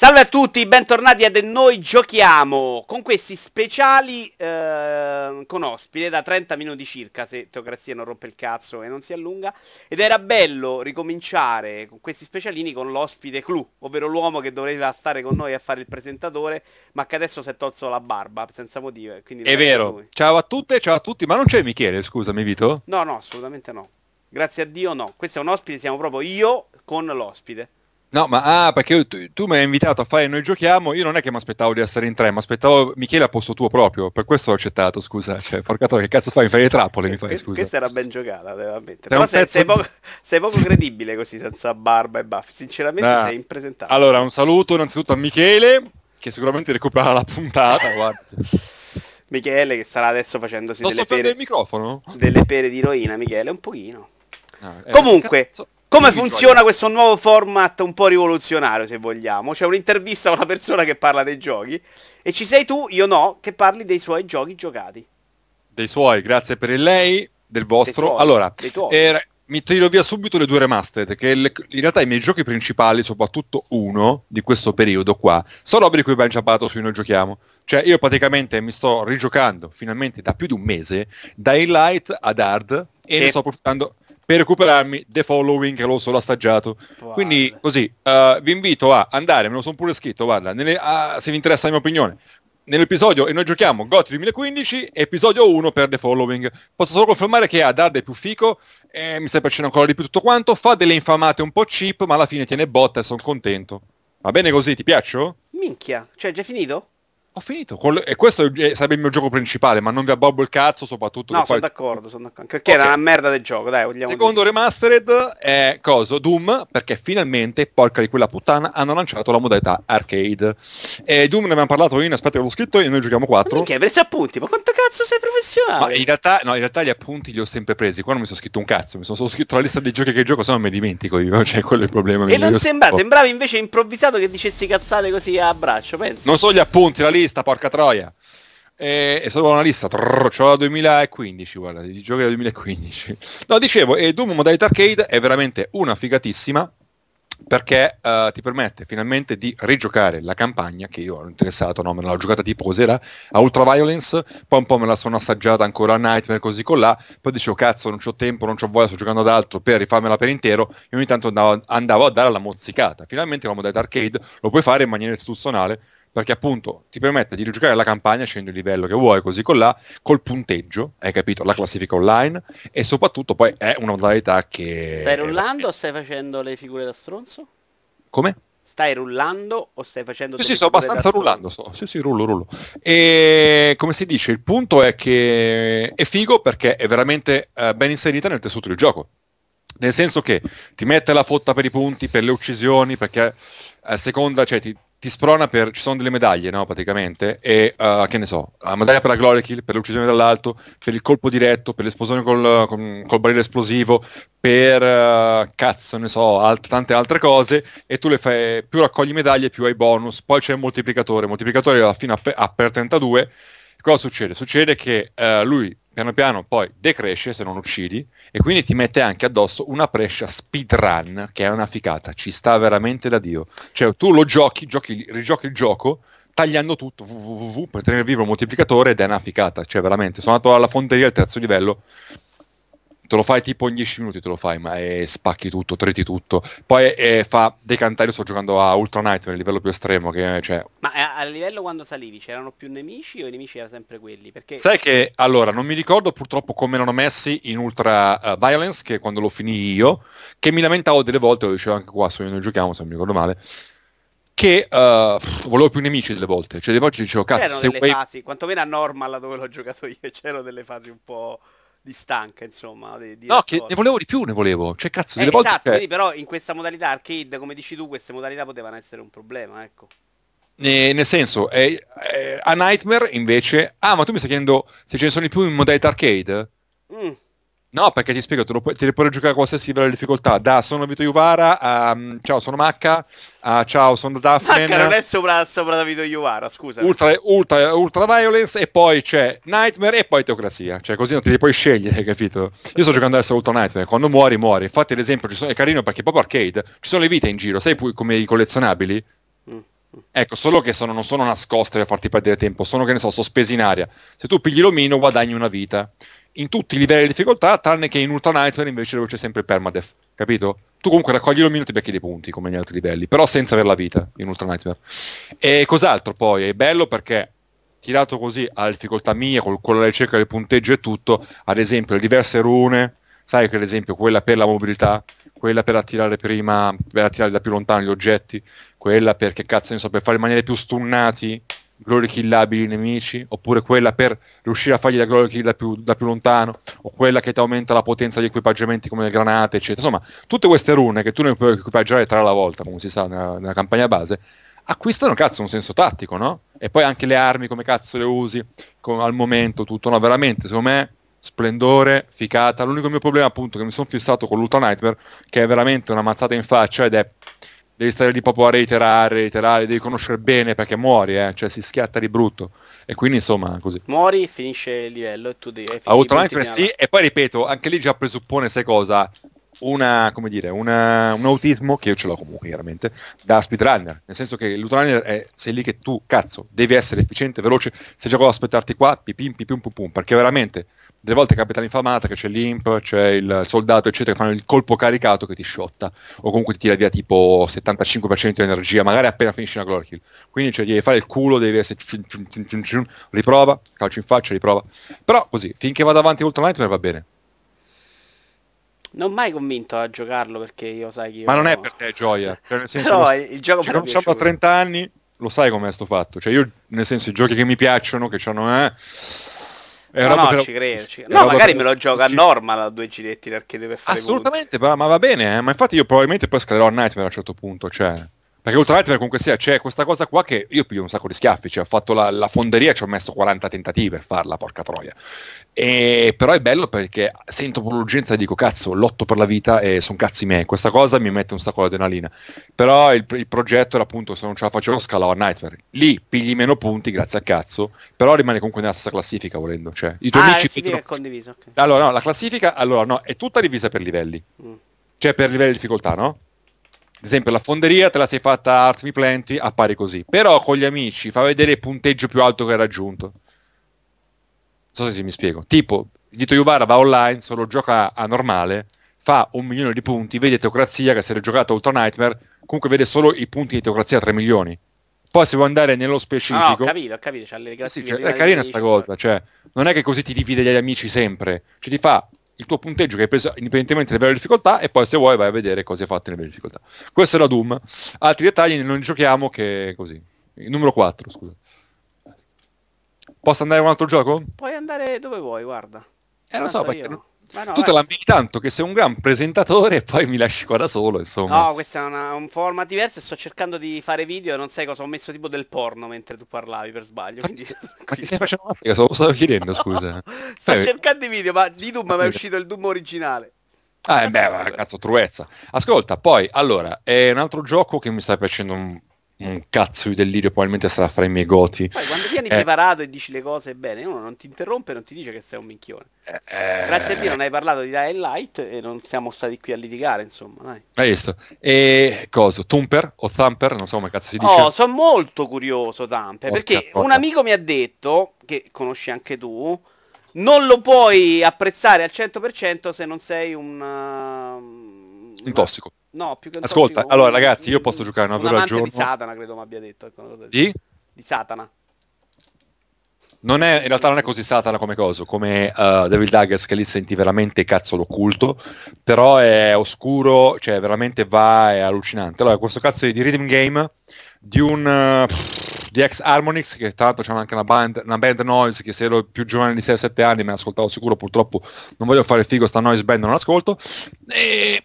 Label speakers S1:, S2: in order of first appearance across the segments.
S1: Salve a tutti, bentornati a Noi Giochiamo con questi speciali eh, con ospite da 30 minuti circa, se Teocrazia non rompe il cazzo e non si allunga. Ed era bello ricominciare con questi specialini con l'ospite clou, ovvero l'uomo che doveva stare con noi a fare il presentatore, ma che adesso si è tolto la barba senza motivo.
S2: è vero. Ciao a tutte, ciao a tutti, ma non c'è Michele, scusami Vito?
S1: No, no, assolutamente no. Grazie a Dio no. Questo è un ospite, siamo proprio io con l'ospite.
S2: No, ma ah, perché tu, tu, mi hai invitato a fare Noi Giochiamo, io non è che mi aspettavo di essere in tre, mi aspettavo Michele a posto tuo proprio, per questo ho accettato, scusa. Cioè, porcato che cazzo fai? Mi fai le trappole, mi fai, scusa.
S1: Questa era ben giocata, veramente. Però sei, sei, poco, sei, poco, credibile così, senza barba e baffi. Sinceramente ah. sei impresentabile.
S2: Allora, un saluto innanzitutto a Michele, che sicuramente recupererà la puntata, guarda.
S1: Michele che starà adesso facendosi
S2: non
S1: delle pere...
S2: il microfono?
S1: Delle pere di eroina, Michele, un pochino. Ah, eh, Comunque... Cazzo come funziona questo nuovo format un po' rivoluzionario, se vogliamo? C'è un'intervista a una persona che parla dei giochi e ci sei tu, io no, che parli dei suoi giochi giocati.
S2: Dei suoi, grazie per il lei, del vostro. Suoi, allora, era, mi tiro via subito le due remastered, che le, in realtà i miei giochi principali, soprattutto uno di questo periodo qua, sono robe di cui abbiamo già parlato su Noi Giochiamo. Cioè io praticamente mi sto rigiocando finalmente da più di un mese da Light ad Hard e, e ne sto portando per recuperarmi The Following che l'ho solo assaggiato. Wow. Quindi così uh, vi invito a andare, me lo sono pure scritto, guarda, nelle, uh, se vi interessa la mia opinione. Nell'episodio, e noi giochiamo Goti 2015, episodio 1 per The Following. Posso solo confermare che Adard è più fico, eh, mi stai piacendo ancora di più tutto quanto, fa delle infamate un po' cheap, ma alla fine tiene botta e sono contento. Va bene così, ti piaccio?
S1: Minchia, cioè già finito?
S2: Ho finito. E questo sarebbe il mio gioco principale, ma non vi abbobbo il cazzo, soprattutto...
S1: No, sono poi... d'accordo, sono d'accordo. Perché okay. era una merda del gioco, dai, vogliamo
S2: Secondo dire. Remastered è coso? Doom, perché finalmente, porca di quella puttana, hanno lanciato la modalità arcade. E Doom ne abbiamo parlato in aspetta che l'ho scritto e noi giochiamo 4.
S1: Che presi appunti, ma quanto cazzo sei professionale?
S2: Ma in realtà, no, in realtà gli appunti li ho sempre presi, qua non mi sono scritto un cazzo, mi sono solo scritto la lista dei giochi che gioco, se no mi dimentico io, cioè quello è il problema.
S1: E non sembra, sembravi invece improvvisato che dicessi cazzate così a braccio, pensi?
S2: Non so gli appunti, la lista, porca troia. E, è solo una lista, trrr, c'ho la 2015, guarda, i giochi del 2015. No, dicevo, e Doom Modalità Arcade è veramente una figatissima perché uh, ti permette finalmente di rigiocare la campagna che io ero interessato, no? me l'ho giocata tipo cos'era a Ultraviolence, poi un po' me la sono assaggiata ancora a Nightmare così con là, poi dicevo cazzo non c'ho tempo, non c'ho voglia, sto giocando ad altro per rifarmela per intero e ogni tanto andavo, andavo a dare la mozzicata. Finalmente la modalità arcade lo puoi fare in maniera istituzionale perché appunto ti permette di rigiocare la campagna scendendo il livello che vuoi così con là col punteggio hai capito la classifica online e soprattutto poi è una modalità che
S1: stai rullando o stai facendo le figure da stronzo?
S2: come?
S1: stai rullando o stai facendo
S2: sì sì sto abbastanza rullando sto. sì sì rullo rullo e come si dice il punto è che è figo perché è veramente uh, ben inserita nel tessuto del gioco nel senso che ti mette la fotta per i punti per le uccisioni perché a seconda cioè ti, ti sprona per... ci sono delle medaglie, no, praticamente, e uh, che ne so, la medaglia per la glory kill, per l'uccisione dall'alto, per il colpo diretto, per l'esplosione col, con, col barile esplosivo, per uh, cazzo, ne so, alt- tante altre cose, e tu le fai, più raccogli medaglie, più hai bonus, poi c'è il moltiplicatore, il moltiplicatore alla fine a, per 32, cosa succede? Succede che uh, lui piano piano poi decresce se non uccidi e quindi ti mette anche addosso una prescia speedrun che è una ficata, ci sta veramente da Dio. Cioè tu lo giochi, giochi rigiochi il gioco tagliando tutto www, per tenere vivo il moltiplicatore ed è una ficata, cioè veramente, sono andato alla fonteria al terzo livello te lo fai tipo in 10 minuti te lo fai, ma è, spacchi tutto, triti tutto. Poi è, fa decantare, io sto giocando a Ultra Night nel livello più estremo che cioè...
S1: Ma a, a, livello quando salivi c'erano più nemici o i nemici erano sempre quelli? Perché...
S2: Sai che allora non mi ricordo purtroppo come erano messi in Ultra uh, Violence, che quando lo finì io, che mi lamentavo delle volte, lo dicevo anche qua se noi giochiamo, se non mi ricordo male che uh, volevo più nemici delle volte, cioè delle volte dicevo cazzo,
S1: c'erano delle vuoi... fasi, quantomeno a normal dove l'ho giocato io, c'erano delle fasi un po' di stanca, insomma. Di,
S2: di no, che ne volevo di più, ne volevo. Cioè, cazzo,
S1: delle
S2: eh, volte...
S1: Esatto, quindi però in questa modalità arcade, come dici tu, queste modalità potevano essere un problema, ecco.
S2: Ne, nel senso, eh, eh, a Nightmare invece... Ah, ma tu mi stai chiedendo se ce ne sono di più in modalità arcade? Mm. No, perché ti spiego, te, lo puoi, te li puoi giocare a qualsiasi livello di difficoltà. Da sono Vito Iuvara, um, ciao sono Macca, uh, ciao sono Daphne.
S1: Macca non è sopra, sopra Davide Iuvara, scusa.
S2: Ultra, ultra, ultra Violence e poi c'è Nightmare e poi Teocrazia. Cioè così non ti li puoi scegliere, capito? Io sto giocando adesso Ultra Nightmare, quando muori muori. Infatti l'esempio è carino perché proprio arcade, ci sono le vite in giro, sai come i collezionabili? Mm. Ecco, solo che sono, non sono nascoste per farti perdere tempo, sono che ne so, sospesi in aria. Se tu pigli l'omino guadagni una vita. In tutti i livelli di difficoltà, tranne che in Ultra Nightmare invece dove c'è sempre il permadeath, capito? Tu comunque raccogli l'omino e ti becchi dei punti come negli altri livelli, però senza avere la vita in Ultra Nightmare. E cos'altro poi? È bello perché tirato così alla difficoltà mia, con, con la ricerca del punteggio e tutto, ad esempio le diverse rune, sai che ad esempio quella per la mobilità, quella per attirare prima, per attirare da più lontano gli oggetti, quella per che cazzo ne so, per fare in maniera più stunnati glory killabili i nemici, oppure quella per riuscire a fargli da glory kill da più, da più lontano, o quella che ti aumenta la potenza degli equipaggiamenti come le granate, eccetera. Insomma, tutte queste rune che tu ne puoi equipaggiare tre alla volta, come si sa nella, nella campagna base, acquistano cazzo un senso tattico, no? E poi anche le armi come cazzo le usi con, al momento, tutto, no? Veramente, secondo me splendore, ficata. L'unico mio problema appunto che mi sono fissato con l'Ultra Nightmare, che è veramente una mazzata in faccia ed è devi stare lì proprio a reiterare, reiterare, devi conoscere bene perché muori, eh? cioè si schiatta di brutto. E quindi insomma così.
S1: Muori, finisce il livello e tu devi...
S2: A Nightmare sì, e poi ripeto, anche lì già presuppone, sai cosa? Una, come dire, una, un autismo, che io ce l'ho comunque chiaramente, da speedrunner. Nel senso che l'ultrarunner è, sei lì che tu, cazzo, devi essere efficiente, veloce, sei già qua ad aspettarti qua, pipim, pipim, pum, pum, perché veramente delle volte capita l'infamata che c'è l'imp, c'è il soldato, eccetera, che fanno il colpo caricato che ti sciotta, o comunque ti tira via tipo 75% di energia, magari appena finisci una glory kill. Quindi cioè, devi fare il culo, devi essere... riprova, calcio in faccia, riprova. Però così, finché vado avanti Ultra Nightmare va bene.
S1: Non mai convinto a giocarlo perché io sai che io...
S2: Ma non è per te gioia. Cioè, nel senso,
S1: Però lo, il gioco
S2: cioè, non a 30 anni, lo sai com'è sto fatto. Cioè io, nel senso, i giochi che mi piacciono, che hanno... Eh,
S1: è no, no, ci credo. Ci... No, magari me lo gioco a normal a due giretti perché deve fare
S2: Assolutamente, ma, ma, va bene, eh? ma infatti io probabilmente poi scalerò a Nightmare a un certo punto, cioè... Perché Ultra Nightmare comunque sia, c'è questa cosa qua che io piglio un sacco di schiaffi, cioè ho fatto la, la fonderia e ci ho messo 40 tentativi per farla, porca troia. E, però è bello perché sento l'urgenza e dico cazzo, lotto per la vita e sono cazzi miei. Questa cosa mi mette un sacco di adrenalina. Però il, il, progetto era appunto se non ce la facevo scalavo a Nightmare. Lì pigli meno punti grazie a cazzo, però rimane comunque nella stessa classifica volendo. Cioè,
S1: i tuoi ah, amici pigliano... è condiviso. Okay.
S2: Allora no, la classifica allora, no, è tutta divisa per livelli. Mm. Cioè per livelli di difficoltà, no? Ad esempio la fonderia te la sei fatta Art Me Plenty, appare così. Però con gli amici fa vedere il punteggio più alto che hai raggiunto so se mi spiego. Tipo, Dito Juvara va online, solo gioca a normale, fa un milione di punti, vede Teocrazia che se l'è giocata Ultra Nightmare, comunque vede solo i punti di Teocrazia 3 milioni. Poi se vuoi andare nello specifico... No,
S1: ho capito, ho capito,
S2: classifiche. Sì, cioè, è carina sta cosa, cioè, non è che così ti divide gli amici sempre, cioè ti fa il tuo punteggio che hai preso indipendentemente dal livello di difficoltà e poi se vuoi vai a vedere cosa hai fatto nel livello di difficoltà. Questo era Doom. Altri dettagli non giochiamo che così. Il numero 4, scusa. Posso andare a un altro gioco?
S1: Puoi andare dove vuoi, guarda.
S2: Eh lo so, perché no, tu te l'ambiti tanto che sei un gran presentatore e poi mi lasci qua da solo, insomma.
S1: No, questo è una, un format diverso e sto cercando di fare video e non sai cosa ho messo tipo del porno mentre tu parlavi per sbaglio. Quindi...
S2: Ma ti stai facendo stavo chiedendo, scusa.
S1: sto eh. cercando i video, ma di Doom mi è uscito il Doom originale.
S2: Ah, eh beh, cazzo, truezza. Ascolta, poi, allora, è un altro gioco che mi sta piacendo un un cazzo di delirio, probabilmente sarà fra i miei goti.
S1: Poi quando vieni eh. preparato e dici le cose bene, uno non ti interrompe non ti dice che sei un minchione. Eh. Grazie a Dio non hai parlato di Dying Light e non siamo stati qui a litigare, insomma. Dai.
S2: Hai visto? E cosa? Thumper o Thumper? Non so come cazzo si dice. Oh,
S1: sono molto curioso Thumper, porca, perché porca. un amico mi ha detto, che conosci anche tu, non lo puoi apprezzare al 100% se non sei un...
S2: Un tossico.
S1: No, più che un
S2: Ascolta, tossico, allora un, ragazzi, io posso giocare una ora al giorno.
S1: di Satana, credo mi abbia detto.
S2: Di?
S1: Di Satana.
S2: Non è, in realtà non è così satana come cosa, come uh, Devil Daggers che lì senti veramente cazzo l'occulto, però è oscuro, cioè veramente va, è allucinante. Allora, questo cazzo di rhythm game di un uh, di ex Harmonix, che tra l'altro c'è anche una band, una band noise, che se ero più giovane di 6-7 anni me l'ascoltavo sicuro, purtroppo non voglio fare figo, sta noise band non l'ascolto. E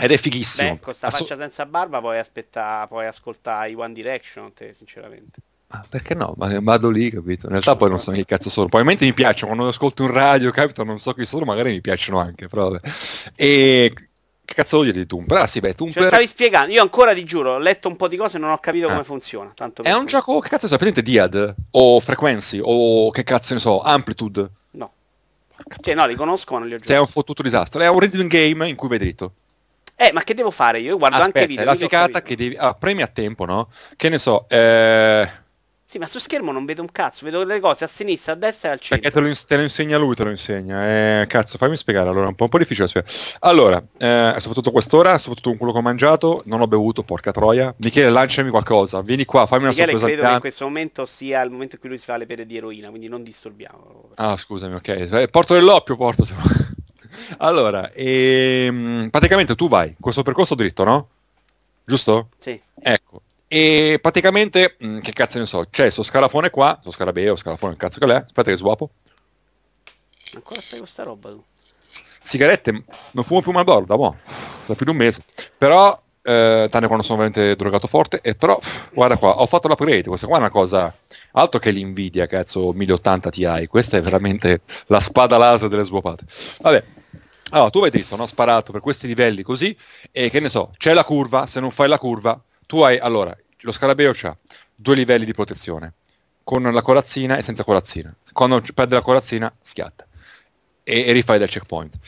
S2: ed è fighissimo.
S1: Beh, con sta Assu- faccia senza barba puoi aspettare, puoi ascoltare i One Direction, te, sinceramente.
S2: Ah, perché no? Ma vado lì, capito? In realtà poi non so che cazzo sono. Probabilmente mi piacciono, quando ascolto un radio, capito? Non so chi sono, magari mi piacciono anche, però vabbè. E che cazzo vuol dire di Tumper? Ah sì, beh, Tumper...
S1: Cioè, stavi spiegando, io ancora ti giuro, ho letto un po' di cose e non ho capito ah. come funziona. Tanto
S2: è un gioco, che cazzo sapete, Diad? O Frequency? O che cazzo ne so, Amplitude?
S1: No. Cioè no, li conosco ma non li ho giocati.
S2: Sei un fottuto disastro. È un rhythm game in cui vai dritto.
S1: Eh, ma che devo fare io? Guardo
S2: Aspetta,
S1: anche video.
S2: è la
S1: capito.
S2: che devi... Ah, premi a tempo, no? Che ne so, eh...
S1: Sì, ma su schermo non vedo un cazzo, vedo delle cose a sinistra, a destra e al
S2: Perché
S1: centro.
S2: te lo, ins- te lo insegna lui, te lo insegna. Eh, cazzo, fammi spiegare allora, un po', un po' difficile spiegare. Allora, eh, soprattutto quest'ora, soprattutto con quello che ho mangiato, non ho bevuto, porca troia. Michele, lanciami qualcosa, vieni qua, fammi una
S1: Michele
S2: sorpresa.
S1: credo che in questo momento sia il momento in cui lui si fa le pere di eroina, quindi non disturbiamo.
S2: Ah, scusami, ok. Eh, Porto dell'oppio, porto. se. Allora, ehm, praticamente tu vai, questo percorso dritto, no? Giusto?
S1: Sì.
S2: Ecco. E praticamente, mh, che cazzo ne so, c'è sto scalafone qua, sto scarabeo, scalafone, il cazzo che l'è, aspetta che swapo.
S1: Ancora stai con sta roba tu?
S2: sigarette non fumo più Marlboro da mo' da più di un mese però eh, tranne quando sono veramente drogato forte e però guarda qua ho fatto l'upgrade questa qua è una cosa altro che l'invidia cazzo 1080 Ti questa è veramente la spada laser delle svuopate vabbè allora tu vai dritto no? sparato per questi livelli così e che ne so c'è la curva se non fai la curva tu hai allora lo scarabeo c'ha due livelli di protezione con la corazzina e senza corazzina quando perde la corazzina schiatta e, e rifai dal checkpoint.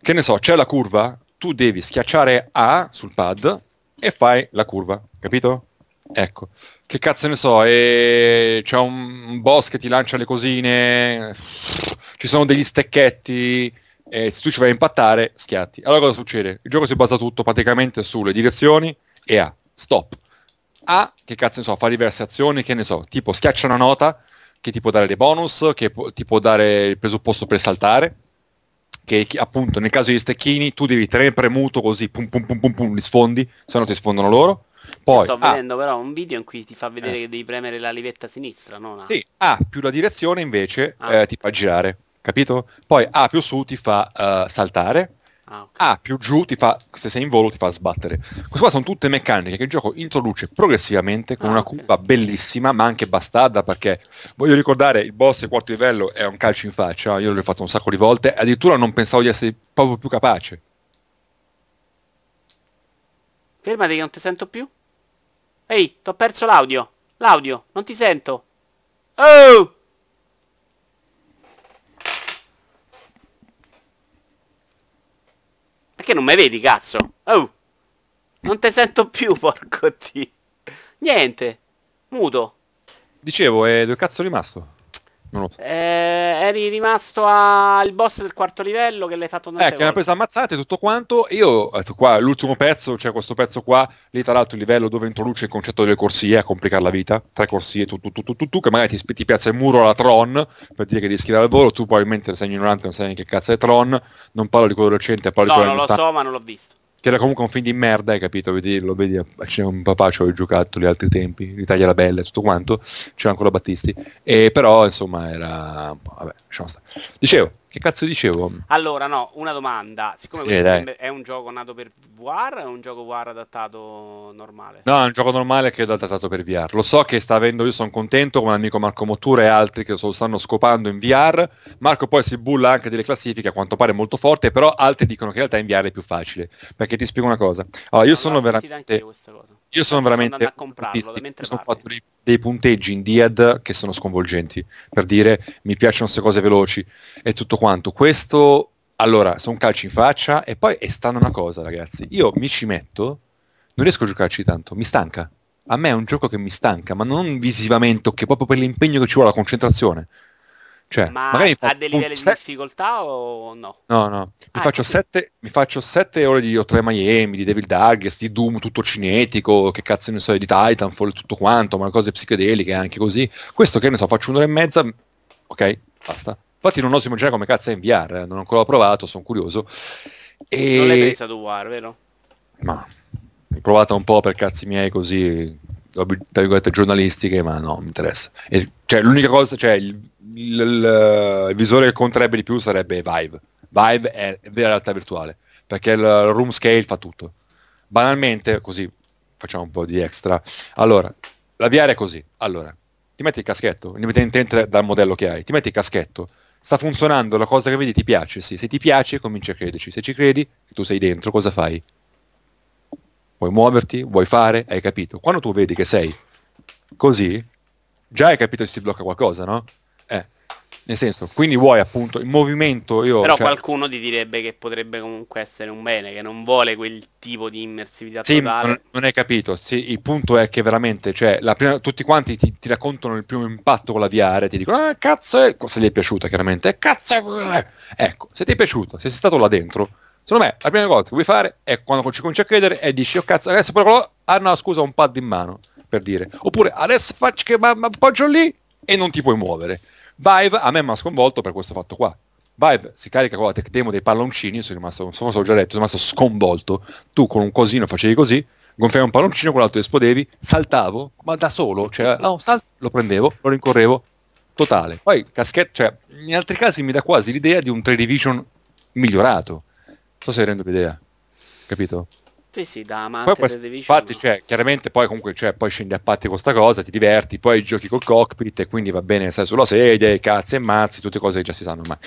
S2: Che ne so, c'è la curva, tu devi schiacciare A sul pad e fai la curva, capito? Ecco. Che cazzo ne so, e c'è un, boss che ti lancia le cosine, ci sono degli stecchetti, e se tu ci vai a impattare, schiatti. Allora cosa succede? Il gioco si basa tutto praticamente sulle direzioni e A, stop. A, che cazzo ne so, fa diverse azioni, che ne so, tipo schiaccia una nota, che ti può dare dei bonus, che pu- ti può dare il presupposto per saltare, che appunto nel caso degli stecchini tu devi tenere premuto così, pum pum pum pum pum, li sfondi, se no ti sfondono loro. Poi,
S1: Sto vedendo però un video in cui ti fa vedere
S2: Eh.
S1: che devi premere la livetta sinistra, no.
S2: sì, A più la direzione invece
S1: Ah.
S2: eh, ti fa girare, capito? Poi A più su ti fa eh, saltare,
S1: Ah, ok.
S2: A più giù ti fa, se sei in volo ti fa sbattere. Queste qua sono tutte meccaniche che il gioco introduce progressivamente con
S1: Ah,
S2: una
S1: ok.
S2: curva bellissima, ma anche bastarda perché voglio ricordare il boss del quarto livello è un calcio in faccia, io l'ho fatto un sacco di volte, addirittura non pensavo di essere proprio più capace.
S1: Fermati che non ti sento più. Ehi, t'ho perso l'audio. L'audio, non ti sento. Oh! Perché non mi vedi, cazzo? Oh! Non ti sento più, porco Dio. Niente. Muto.
S2: Dicevo, e dove cazzo è rimasto? Non lo so.
S1: Eh, eri rimasto al boss del quarto livello che l'hai fatto tante
S2: Eh, che mi ha preso ammazzate tutto quanto. Io detto qua, l'ultimo pezzo, c'è questo pezzo qua, lì tra l'altro il livello dove introduce il concetto delle corsie a complicare la vita. Tre corsie, tu, tu, tu, tu, tu, tu, che magari ti, ti piazza il muro alla Tron per dire che devi schierare al volo, tu probabilmente sei ignorante, non sai neanche che cazzo è Tron, non parlo di quello recente, parlo
S1: No,
S2: di
S1: non
S2: quello
S1: lo
S2: anni
S1: so, ma non l'ho visto.
S2: Che era comunque un film di merda, hai capito? Vedi, lo vedi, c'è un papà, c'ho i giocattoli altri tempi, l'Italia era bella e tutto quanto, c'era ancora Battisti, e però insomma era, vabbè, lasciamo stare. Dicevo, che cazzo dicevo?
S1: Allora, no, una domanda. Siccome
S2: Sì,
S1: questo sembra- è un gioco nato per VR o è un gioco VR adattato normale?
S2: No, è un gioco normale che è adattato per VR. Lo so che sta avendo, io sono contento con l'amico Marco Mottura e altri che lo stanno scopando in VR. Marco poi si bulla anche delle classifiche, a quanto pare molto forte, però altri dicono che in realtà in VR è più facile. Perché ti spiego una cosa. Allora, io
S1: Non
S2: sono veramente... Io sono veramente...
S1: andando a comprarlo mentre
S2: sono fatto dei, dei punteggi in Diad che sono sconvolgenti, per dire mi piacciono queste cose veloci e tutto quanto. Questo, allora, sono calci in faccia e poi è stata una cosa, ragazzi. Io mi ci metto, non riesco a giocarci tanto, mi stanca. A me è un gioco che mi stanca, ma non visivamente, che proprio per l'impegno che ci vuole, la concentrazione. Cioè,
S1: Ma
S2: magari
S1: ha dei
S2: un
S1: livelli di
S2: set-
S1: difficoltà o no?
S2: No, no, mi,
S1: Ah,
S2: faccio sette, mi faccio sette ore di O3 Miami, di Devil Douglas, di Doom tutto cinetico, che cazzo ne so, di Titanfall tutto quanto, ma cose psichedeliche anche così. Questo che ne so, faccio un'ora e mezza, ok, basta. Infatti non oso immaginare come cazzo è in VR, eh, non ho ancora provato, sono curioso. E...
S1: Non l'hai presa tu VR, vero?
S2: Ma ho provato un po' per cazzi miei così, tra virgolette giornalistiche, ma no, mi interessa. E, cioè, l'unica cosa, cioè, il, il- il- il visore che conterebbe di più sarebbe Vive. Vive è vera realtà virtuale, perché il room scale fa tutto. Banalmente, così facciamo un po' di extra. Allora, la VR è così. Allora, ti metti il caschetto, indipendentemente dal modello che hai, ti metti il caschetto, sta funzionando, la cosa che vedi ti piace, sì. Se ti piace, cominci a crederci. Se ci credi, tu sei dentro, cosa fai? Vuoi muoverti? Vuoi fare? Hai capito? Quando tu vedi che sei così, già hai capito che si blocca qualcosa, no? Eh. Nel senso, quindi vuoi appunto il movimento. Io,
S1: Però
S2: cioè,
S1: qualcuno ti direbbe che potrebbe comunque essere un bene, che non vuole quel tipo di immersività
S2: Sì,
S1: totale.
S2: non, non hai capito. Sì, il punto è che veramente, cioè, la prima- tutti quanti ti, ti raccontano il primo impatto con la VR, ti dicono, ah, cazzo, è... se gli è piaciuta chiaramente, "Eh, cazzo, è... Ecco, se ti è piaciuto, se sei stato là dentro, secondo me la prima cosa che vuoi fare è quando ci cominci a credere e dici, oh cazzo, adesso però, ah no, scusa, un pad in mano, per dire. Oppure, adesso faccio che ma, ma appoggio lì e non ti puoi muovere. Vive a me mi ha sconvolto per questo fatto qua. Vive si carica con la tech demo dei palloncini, sono rimasto, non so se ho già detto, sono rimasto sconvolto. Tu con un cosino facevi così, gonfiavi un palloncino, con l'altro esplodevi, saltavo, ma da solo, cioè, no, sal- lo prendevo, lo rincorrevo, totale. Poi caschetto, cioè, in altri casi mi dà quasi l'idea di un 3 Division migliorato. Non so se rendo l'idea, capito?
S1: Sì, sì, da amante
S2: Poi
S1: Division,
S2: infatti, cioè, chiaramente poi comunque cioè, poi scendi a patti con sta cosa, ti diverti, poi giochi col cockpit e quindi va bene, stai sulla sedia, cazzi e mazzi, tutte cose che già si sanno ormai.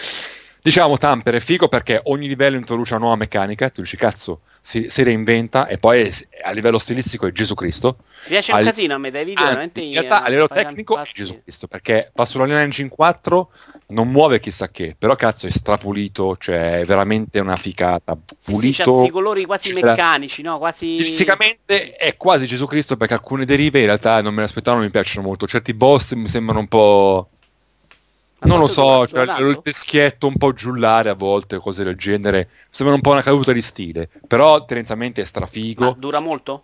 S2: Diciamo Tamper è figo perché ogni livello introduce una nuova meccanica, tu dici cazzo, si, si reinventa e poi a livello stilistico è Gesù Cristo.
S1: riesce un
S2: al-
S1: casino a me dai video, veramente
S2: in realtà a livello tecnico è. Gesù Cristo perché Unreal Engine 4 non muove chissà che, però cazzo è strapulito, cioè è veramente una ficata.
S1: Sì, sì,
S2: Pulito,
S1: questi colori quasi meccanici, no? Quasi...
S2: Fisicamente è quasi Gesù Cristo perché alcune derive in realtà non me le aspettavo, non mi piacciono molto. Certi boss mi sembrano un po'...
S1: Ma
S2: non lo so, cioè il teschietto un po' giullare a volte, cose del genere. Sembra un po' una caduta di stile. Però tendenzialmente è
S1: Ma
S2: strafigo.
S1: dura molto?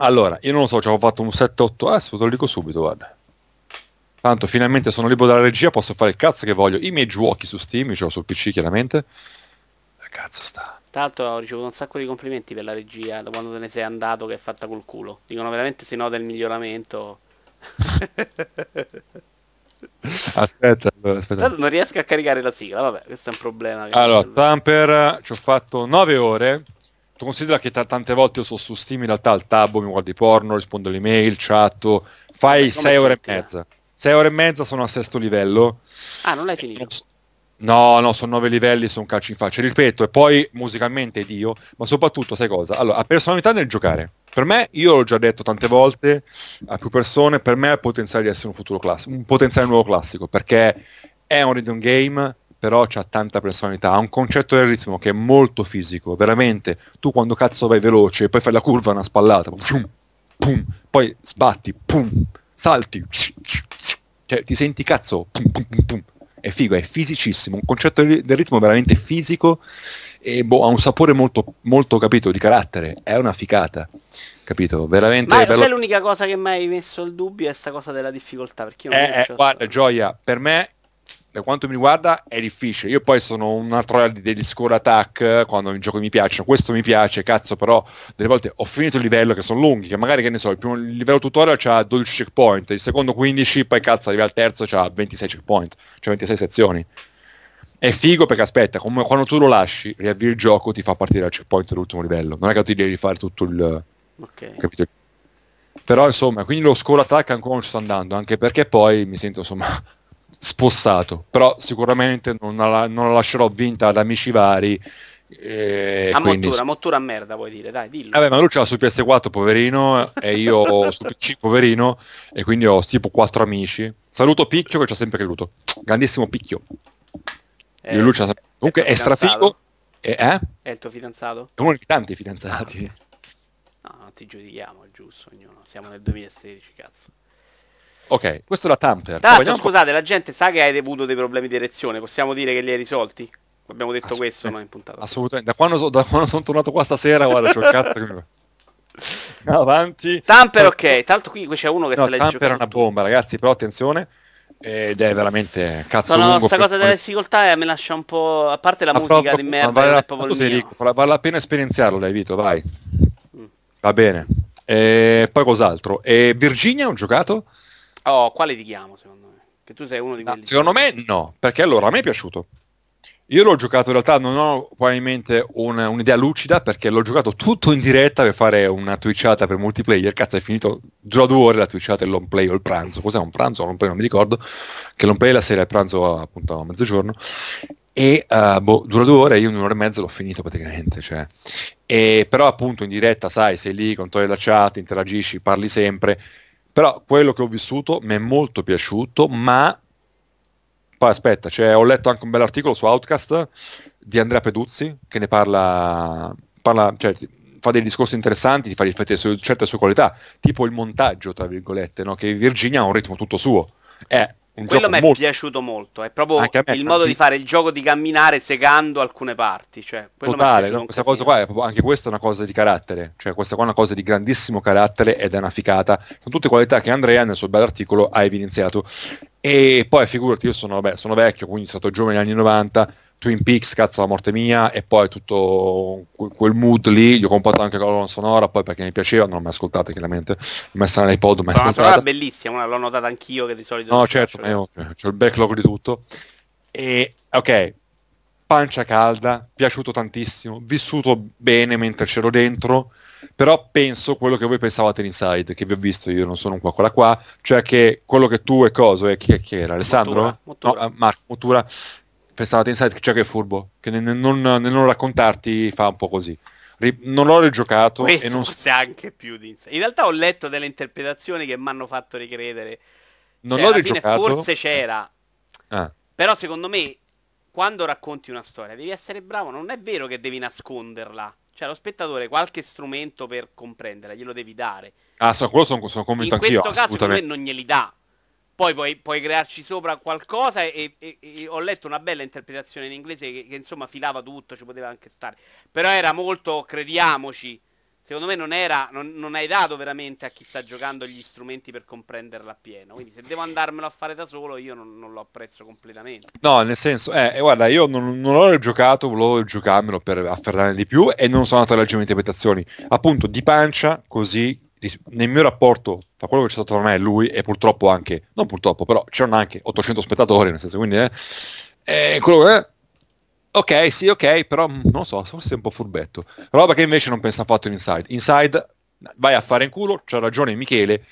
S2: Allora, io non lo so, ci avevo fatto un 7-8, adesso te lo dico subito, guarda. Tanto finalmente sono libero dalla regia, posso fare il cazzo che voglio. I miei giochi su Steam, ce l'ho sul PC chiaramente. Cazzo sta?
S1: Tra l'altro ho ricevuto un sacco di complimenti per la regia da quando te ne sei andato che è fatta col culo. Dicono veramente si nota il miglioramento.
S2: Aspetta, allora, aspetta.
S1: Non riesco a caricare la sigla, vabbè, questo è un problema.
S2: Allora, Tamper, ci ho fatto 9 ore. Tu considera che t- tante volte io sono su Steam in realtà al tabbo, mi guardi porno, rispondo alle mail, chatto. Fai
S1: Vabbè, come
S2: 6 ore e
S1: eh.
S2: mezza. 6 ore e mezza sono al sesto livello.
S1: Ah, non l'hai finito?
S2: No, no, sono 9 livelli, sono calci in faccia. Ripeto, e poi musicalmente Dio, ma soprattutto, sai cosa? Allora, ha personalità nel giocare. Per me, io l'ho già detto tante volte a più persone, per me ha il potenziale di essere un futuro classico, un potenziale nuovo classico, perché è un rhythm game, però c'ha tanta personalità, ha un concetto del ritmo che è molto fisico, veramente. Tu quando cazzo vai veloce, poi fai la curva, una spallata, pum, pum, poi sbatti, pum, salti, cioè ti senti cazzo, pum, pum, pum, pum. È figo, è fisicissimo, un concetto del ritmo veramente fisico e boh, ha un sapore molto, molto capito di carattere, è una ficata, capito? Veramente
S1: Ma
S2: bello.
S1: c'è l'unica cosa che mi hai messo il dubbio è sta cosa della difficoltà, perché io non
S2: Eh, eh, guarda, Gioia, per me, per quanto mi riguarda, è difficile. Io poi sono un altro degli score attack quando i giochi mi piacciono. Questo mi piace, cazzo, però delle volte ho finito il livello che sono lunghi, che magari, che ne so, il primo livello tutorial c'ha 12 checkpoint, il secondo 15, poi cazzo arriva al terzo c'ha 26 checkpoint, cioè 26 sezioni. È figo perché aspetta, come quando tu lo lasci, riavvii il gioco, ti fa partire al checkpoint dell'ultimo livello. Non è che ti devi fare tutto il...
S1: Ok.
S2: capito? Però insomma, quindi lo score attack ancora non ci sta andando, anche perché poi mi sento insomma spossato, però sicuramente non la, non la lascerò vinta da amici vari. eh,
S1: a
S2: quindi-
S1: mottura, mottura a merda puoi dire, dai, dillo.
S2: Vabbè, ma lui ce l'ha su PS4 poverino e io su PC poverino e quindi ho tipo quattro amici. Saluto Picchio che ci ha sempre creduto. Grandissimo Picchio.
S1: Eh,
S2: lui ci ha sempre- Comunque
S1: tuo
S2: è strafigo.
S1: fidanzato?
S2: E, eh?
S1: È il tuo fidanzato?
S2: È uno dei tanti fidanzati.
S1: No, non ti giudichiamo, è giusto, ognuno. Siamo nel 2016, cazzo.
S2: Ok, questo è la Tamper. Un po'-
S1: scusate, la gente sa che hai avuto dei problemi di erezione, possiamo dire che li hai risolti? Abbiamo detto questo, no, in puntata.
S2: Assolutamente. Da quando, so- da quando sono tornato qua stasera, guarda, c'ho il cazzo che. Avanti.
S1: Tamper, ok. L'altro qui c'è uno che
S2: No,
S1: se l'hai
S2: Tamper è una bomba, ragazzi, però attenzione. Ed è veramente cazzo
S1: Sono
S2: lungo.
S1: sta
S2: per-
S1: cosa della difficoltà eh, mi lascia un po'... A parte la
S2: Ma
S1: musica
S2: proprio-
S1: di merda,
S2: vale la,
S1: proprio
S2: sei ricco, vale la pena esperienziarlo, l'hai Vito, vai.
S1: Mm.
S2: Va bene. E poi cos'altro? E Virginia ho giocato?
S1: Oh, quale ti chiamo, secondo me? Che tu sei uno di
S2: No,
S1: quelli...
S2: secondo me no, perché allora a me è piaciuto. Io l'ho giocato in realtà, non ho probabilmente un- un'idea lucida perché l'ho giocato tutto in diretta per fare una twitchata per multiplayer. Cazzo, è finito, dura due ore la twitchata e il long play o il pranzo. Cos'è un pranzo o long play? Non mi ricordo. Che long play la sera, il pranzo appunto a mezzogiorno. E eh, boh, dura due ore e io in un'ora e mezza l'ho finito praticamente. Cioè. E, però appunto in diretta, sai, sei lì, controlli la chat, interagisci, parli sempre. Però quello che ho vissuto mi è molto piaciuto, ma poi aspetta, cioè, ho letto anche un bell'articolo su Outcast di Andrea Peduzzi che ne parla, parla cioè, fa dei discorsi interessanti, fa riflettere su certe sue qualità, tipo il montaggio, tra virgolette, no? che Virginia ha un ritmo tutto suo. È un
S1: Quello mi è
S2: molto...
S1: piaciuto molto, è proprio il modo
S2: tanti-
S1: di fare il gioco di camminare segando alcune parti. Cioè,
S2: Totale, no? questa cosa qua è proprio, anche questa è una cosa di carattere, cioè questa qua è una cosa di grandissimo carattere ed è una ficata, sono tutte qualità che Andrea nel suo bell'articolo ha evidenziato. E poi figurati, io sono, vabbè, sono vecchio, quindi sono stato giovane negli anni 90, Twin Peaks, cazzo la morte mia, e poi tutto que- quel mood lì, gli ho comprato anche la colonna sonora, poi perché mi piaceva, non mi ascoltate chiaramente, l'ho messa nell'iPod, ma
S1: Ma la sonora è bellissima, l'ho notata anch'io che di solito...
S2: No, certo,
S1: faccio,
S2: ma io ho il backlog di tutto. E ok, pancia calda, piaciuto tantissimo, vissuto bene mentre c'ero dentro, però penso quello che voi pensavate in Inside, che vi ho visto, io non sono un qua quella qua, cioè che quello che tu e coso, e chi, chi era? Alessandro?
S1: Mottura, Mottura.
S2: No, eh, Marco Mottura, pensavate Inside, cioè che è furbo, che nel, non, nel non raccontarti fa un po' così. Non l'ho rigiocato
S1: Questo
S2: e non
S1: forse anche più di Inside. In realtà ho letto delle interpretazioni che mi hanno fatto ricredere.
S2: non
S1: Cioè,
S2: l'ho rigiocato.
S1: forse c'era.
S2: Ah.
S1: Però secondo me, quando racconti una storia, devi essere bravo. Non è vero che devi nasconderla. Cioè, lo spettatore qualche strumento per comprenderla, glielo devi dare.
S2: Ah, so, quello sono, sono convinto
S1: In
S2: anch'io,
S1: questo caso, secondo me, non glieli dà. Poi puoi, puoi crearci sopra qualcosa e, e- e ho letto una bella interpretazione in inglese che, che, insomma filava tutto, ci poteva anche stare. Però era molto, crediamoci, secondo me non era, non, non hai dato veramente a chi sta giocando gli strumenti per comprenderla appieno. Quindi se devo andarmelo a fare da solo io non, non lo apprezzo completamente.
S2: No, nel senso, eh, guarda, io non, non l'ho giocato, volevo giocarmelo per afferrare di più e non sono andato a leggere le interpretazioni. Appunto, di pancia, così, nel mio rapporto tra quello che c'è stato tra me e lui e purtroppo anche, non purtroppo, però c'erano anche 800 spettatori, nel senso, quindi, eh, eh, quello è... Ok, sì, ok, però mm, non lo so, forse è un po' furbetto. Roba che invece non pensa affatto in Inside. Inside, vai a fare in culo, c'ha ragione Michele,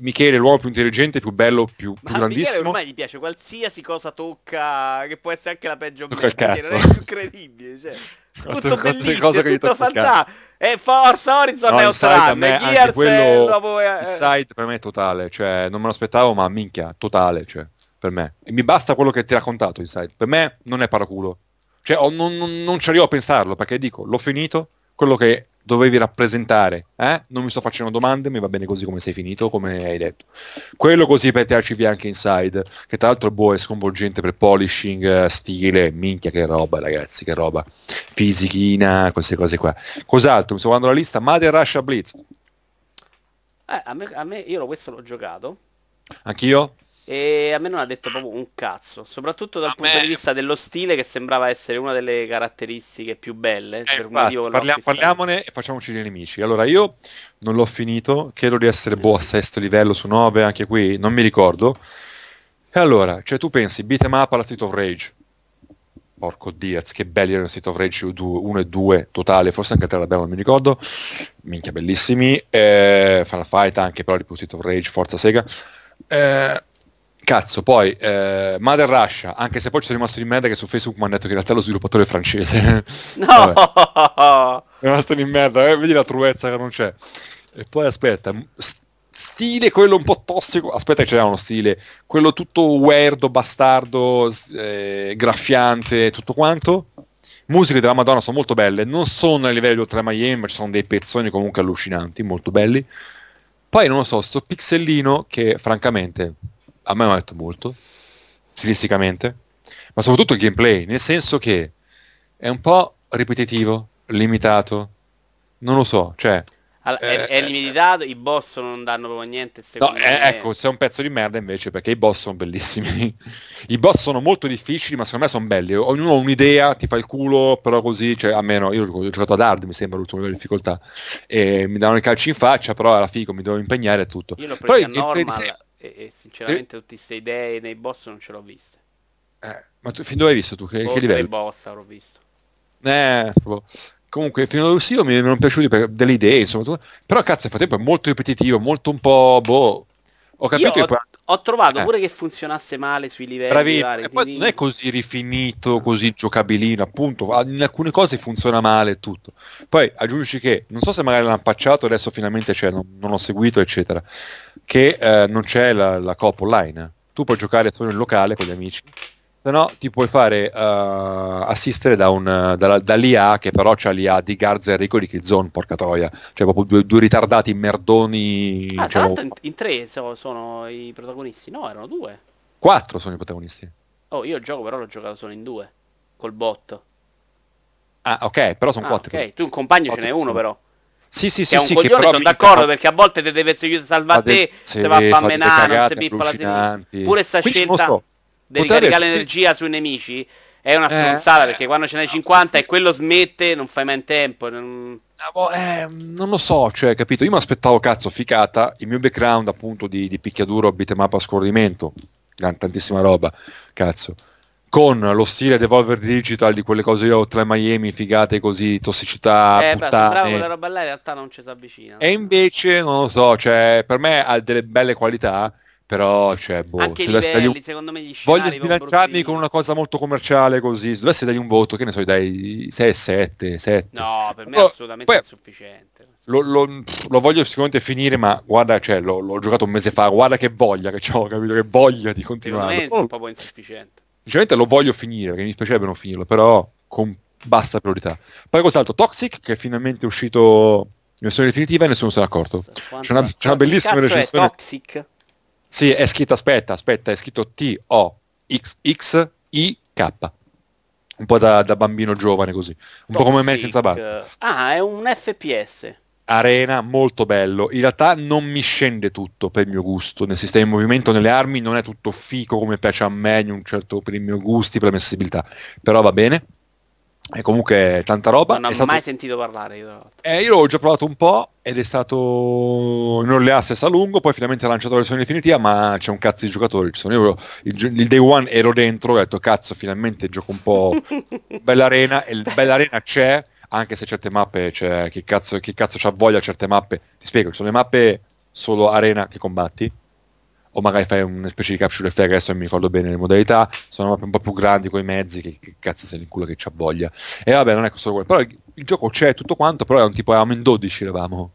S2: Michele è l'uomo più intelligente, più bello, più, più
S1: Ma a Michele
S2: grandissimo.
S1: ormai gli piace qualsiasi cosa tocca, che può essere anche la peggio
S2: Tocca
S1: merda, non è più credibile, cioè. Tutto bellissimo,
S2: gli
S1: tutto fantastico. E Forza Horizon
S2: No,
S1: è Outrun,
S2: me,
S1: Gears è
S2: quello-
S1: dopo... eh,
S2: Inside per me è totale, cioè non me lo aspettavo ma minchia, totale, cioè, per me. E mi basta quello che ti ha raccontato Inside, per me non è paraculo. Cioè ho- non, non, non ci arrivo a pensarlo perché dico, l'ho finito, quello che dovevi rappresentare, eh? non mi sto facendo domande, mi va bene così come sei finito, come hai detto. Quello così per via anche Inside, che tra l'altro boh, è sconvolgente per polishing, eh, stile, minchia che roba ragazzi, che roba. Fisichina, queste cose qua. Cos'altro? Mi sto guardando la lista, Mother Russia Blitz.
S1: eh, a, me, a me, io questo l'ho giocato.
S2: Anch'io?
S1: E a me non ha detto proprio un cazzo, soprattutto dal
S2: A
S1: punto
S2: me-
S1: di vista dello stile che sembrava essere una delle caratteristiche più belle.
S2: Eh,
S1: per
S2: infatti,
S1: motivo l'ho
S2: parlia-
S1: acquistato.
S2: parliamone e facciamoci dei nemici. Allora, io non l'ho finito, credo di essere boh a sesto livello su 9, anche qui non mi ricordo. E allora, cioè tu pensi, beat 'em up alla Street of Rage. Porco Diaz, che belli erano Street of Rage 1 e 2 totale, forse anche 3 l'abbiamo, non mi ricordo. Minchia, bellissimi. Eh, Final Fight anche, però di Street of Rage, Forza Sega. Eh, cazzo, poi eh, Mother Russia, anche se poi ci sono rimasto di merda che su Facebook mi hanno detto che in realtà è lo sviluppatore è francese.
S1: No!
S2: Vabbè. È rimasto di merda, eh? vedi la truezza che non c'è. E poi aspetta, stile quello un po' tossico, aspetta che c'era uno stile, quello tutto weirdo, bastardo, eh, graffiante, tutto quanto. Musiche della Madonna sono molto belle, non sono a livello di Oltre Miami, ma ci sono dei pezzoni comunque allucinanti, molto belli. Poi non lo so, sto pixellino che francamente a me mi ha detto molto, stilisticamente, ma soprattutto il gameplay, nel senso che è un po' ripetitivo, limitato, non lo so, cioè...
S1: Allora, è,
S2: Eh,
S1: è limitato, i boss non danno proprio niente.
S2: No, eh, ecco, sei un pezzo di merda invece perché i boss sono bellissimi. I boss sono molto difficili, ma secondo me sono belli. Ognuno ha un'idea, ti fa il culo, però così, cioè, almeno io ho giocato ad hard, mi sembra l'ultimo livello di difficoltà. E mi danno i calci in faccia, però alla figo mi devo impegnare e tutto.
S1: Io l'ho
S2: Però
S1: preso a
S2: gameplay di
S1: normal e, e sinceramente tutte queste idee nei boss non ce l'ho viste.
S2: Eh, ma tu fin dove hai visto tu? Che,
S1: Boh,
S2: che livello?
S1: boss avrò visto.
S2: Eh, proprio- Comunque, fino ad io mi erano piaciuti per delle idee, insomma. Però cazzo, nel frattempo è molto ripetitivo, molto un po', boh... Ho capito
S1: Io
S2: che
S1: ho,
S2: poi-
S1: ho trovato
S2: Eh.
S1: pure che funzionasse male sui livelli
S2: Bravi,
S1: vari.
S2: e poi non è così rifinito, così giocabilino, appunto, in alcune cose funziona male e tutto. Poi aggiungi che, non so se magari l'hanno patchato, adesso finalmente c'è, non, non ho seguito, eccetera, che eh, non c'è la, la coop online. tu puoi giocare solo in locale con gli amici, se no ti puoi fare uh, assistere da un, da, dall'IA che però c'ha l'IA di Garza e Enrico di Killzone, porca troia. Cioè proprio due, due ritardati merdoni.
S1: Ah, diciamo... in, in, tre so, sono i protagonisti, no, erano due.
S2: Quattro sono i protagonisti.
S1: Oh, io gioco però l'ho giocato solo in due, col bot.
S2: Ah, ok, però sono
S1: ah,
S2: quattro.
S1: Ok, tu un compagno ce n'è uno però.
S2: Sì, sì, sì.
S1: è un
S2: sì,
S1: coglione, sono d'accordo
S2: fa...
S1: perché a volte te deve salvare te,
S2: se
S1: va a fare menare, non si pippa la sinistra. Pure sta
S2: Quindi,
S1: scelta di ricaricare l'energia sui nemici è una stronzata eh, perché quando ce n'hai 50 sì. e quello smette non fai mai in tempo. Non...
S2: Boh, eh, non lo so, cioè, capito? Io mi aspettavo cazzo, ficata, il mio background appunto di, di picchiaduro beat'em a scorrimento, tantissima roba, cazzo con lo stile Devolver Digital di quelle cose io tra Miami figate così tossicità
S1: eh beh sembrava quella roba là in realtà non ci si avvicina
S2: e invece non lo so cioè per me ha delle belle qualità però cioè boh
S1: anche i livelli, un... secondo me gli
S2: voglio sbilanciarmi con una cosa molto commerciale così se dovessi dargli un voto che ne so dai 6 7 7
S1: no per me è assolutamente poi, insufficiente
S2: lo, lo, lo, voglio sicuramente finire ma guarda cioè l'ho, l'ho, giocato un mese fa guarda che voglia che ho capito che voglia di continuare
S1: secondo me è un po' insufficiente
S2: sinceramente lo voglio finire, perché mi spiacerebbe non finirlo, però con bassa priorità. Poi cos'altro? Toxic, che è finalmente uscito in versione definitiva e nessuno se n'è accorto. C'è una, c'è una bellissima recensione.
S1: Toxic?
S2: Sì, è scritto, aspetta, aspetta, è scritto T-O-X-X-I-K. Un po' da, da bambino giovane così. Un Toxic. po' come me senza barba.
S1: Ah, è un FPS
S2: arena molto bello. In realtà non mi scende tutto per il mio gusto. Nel sistema di movimento, nelle armi, non è tutto fico come piace a me, un certo per i miei gusti, per la mia sensibilità. Però va bene. E comunque tanta roba.
S1: Non ho
S2: stato...
S1: mai sentito parlare io.
S2: Eh, io l'ho già provato un po' ed è stato in early access a lungo, poi finalmente ha lanciato la versione definitiva, ma c'è un cazzo di giocatori. Ci sono io il, il day one ero dentro, ho detto cazzo, finalmente gioco un po' bella arena e bella arena c'è anche se certe mappe, cioè, chi cazzo, chi cazzo c'ha voglia certe mappe, ti spiego, ci sono le mappe solo arena che combatti, o magari fai una specie di capture flag, adesso non mi ricordo bene le modalità, sono un po' più grandi con i mezzi, che, che cazzo sei in culo che c'ha voglia. E vabbè, non è solo quello, però il, il, gioco c'è tutto quanto, però è un tipo, eravamo in 12 eravamo.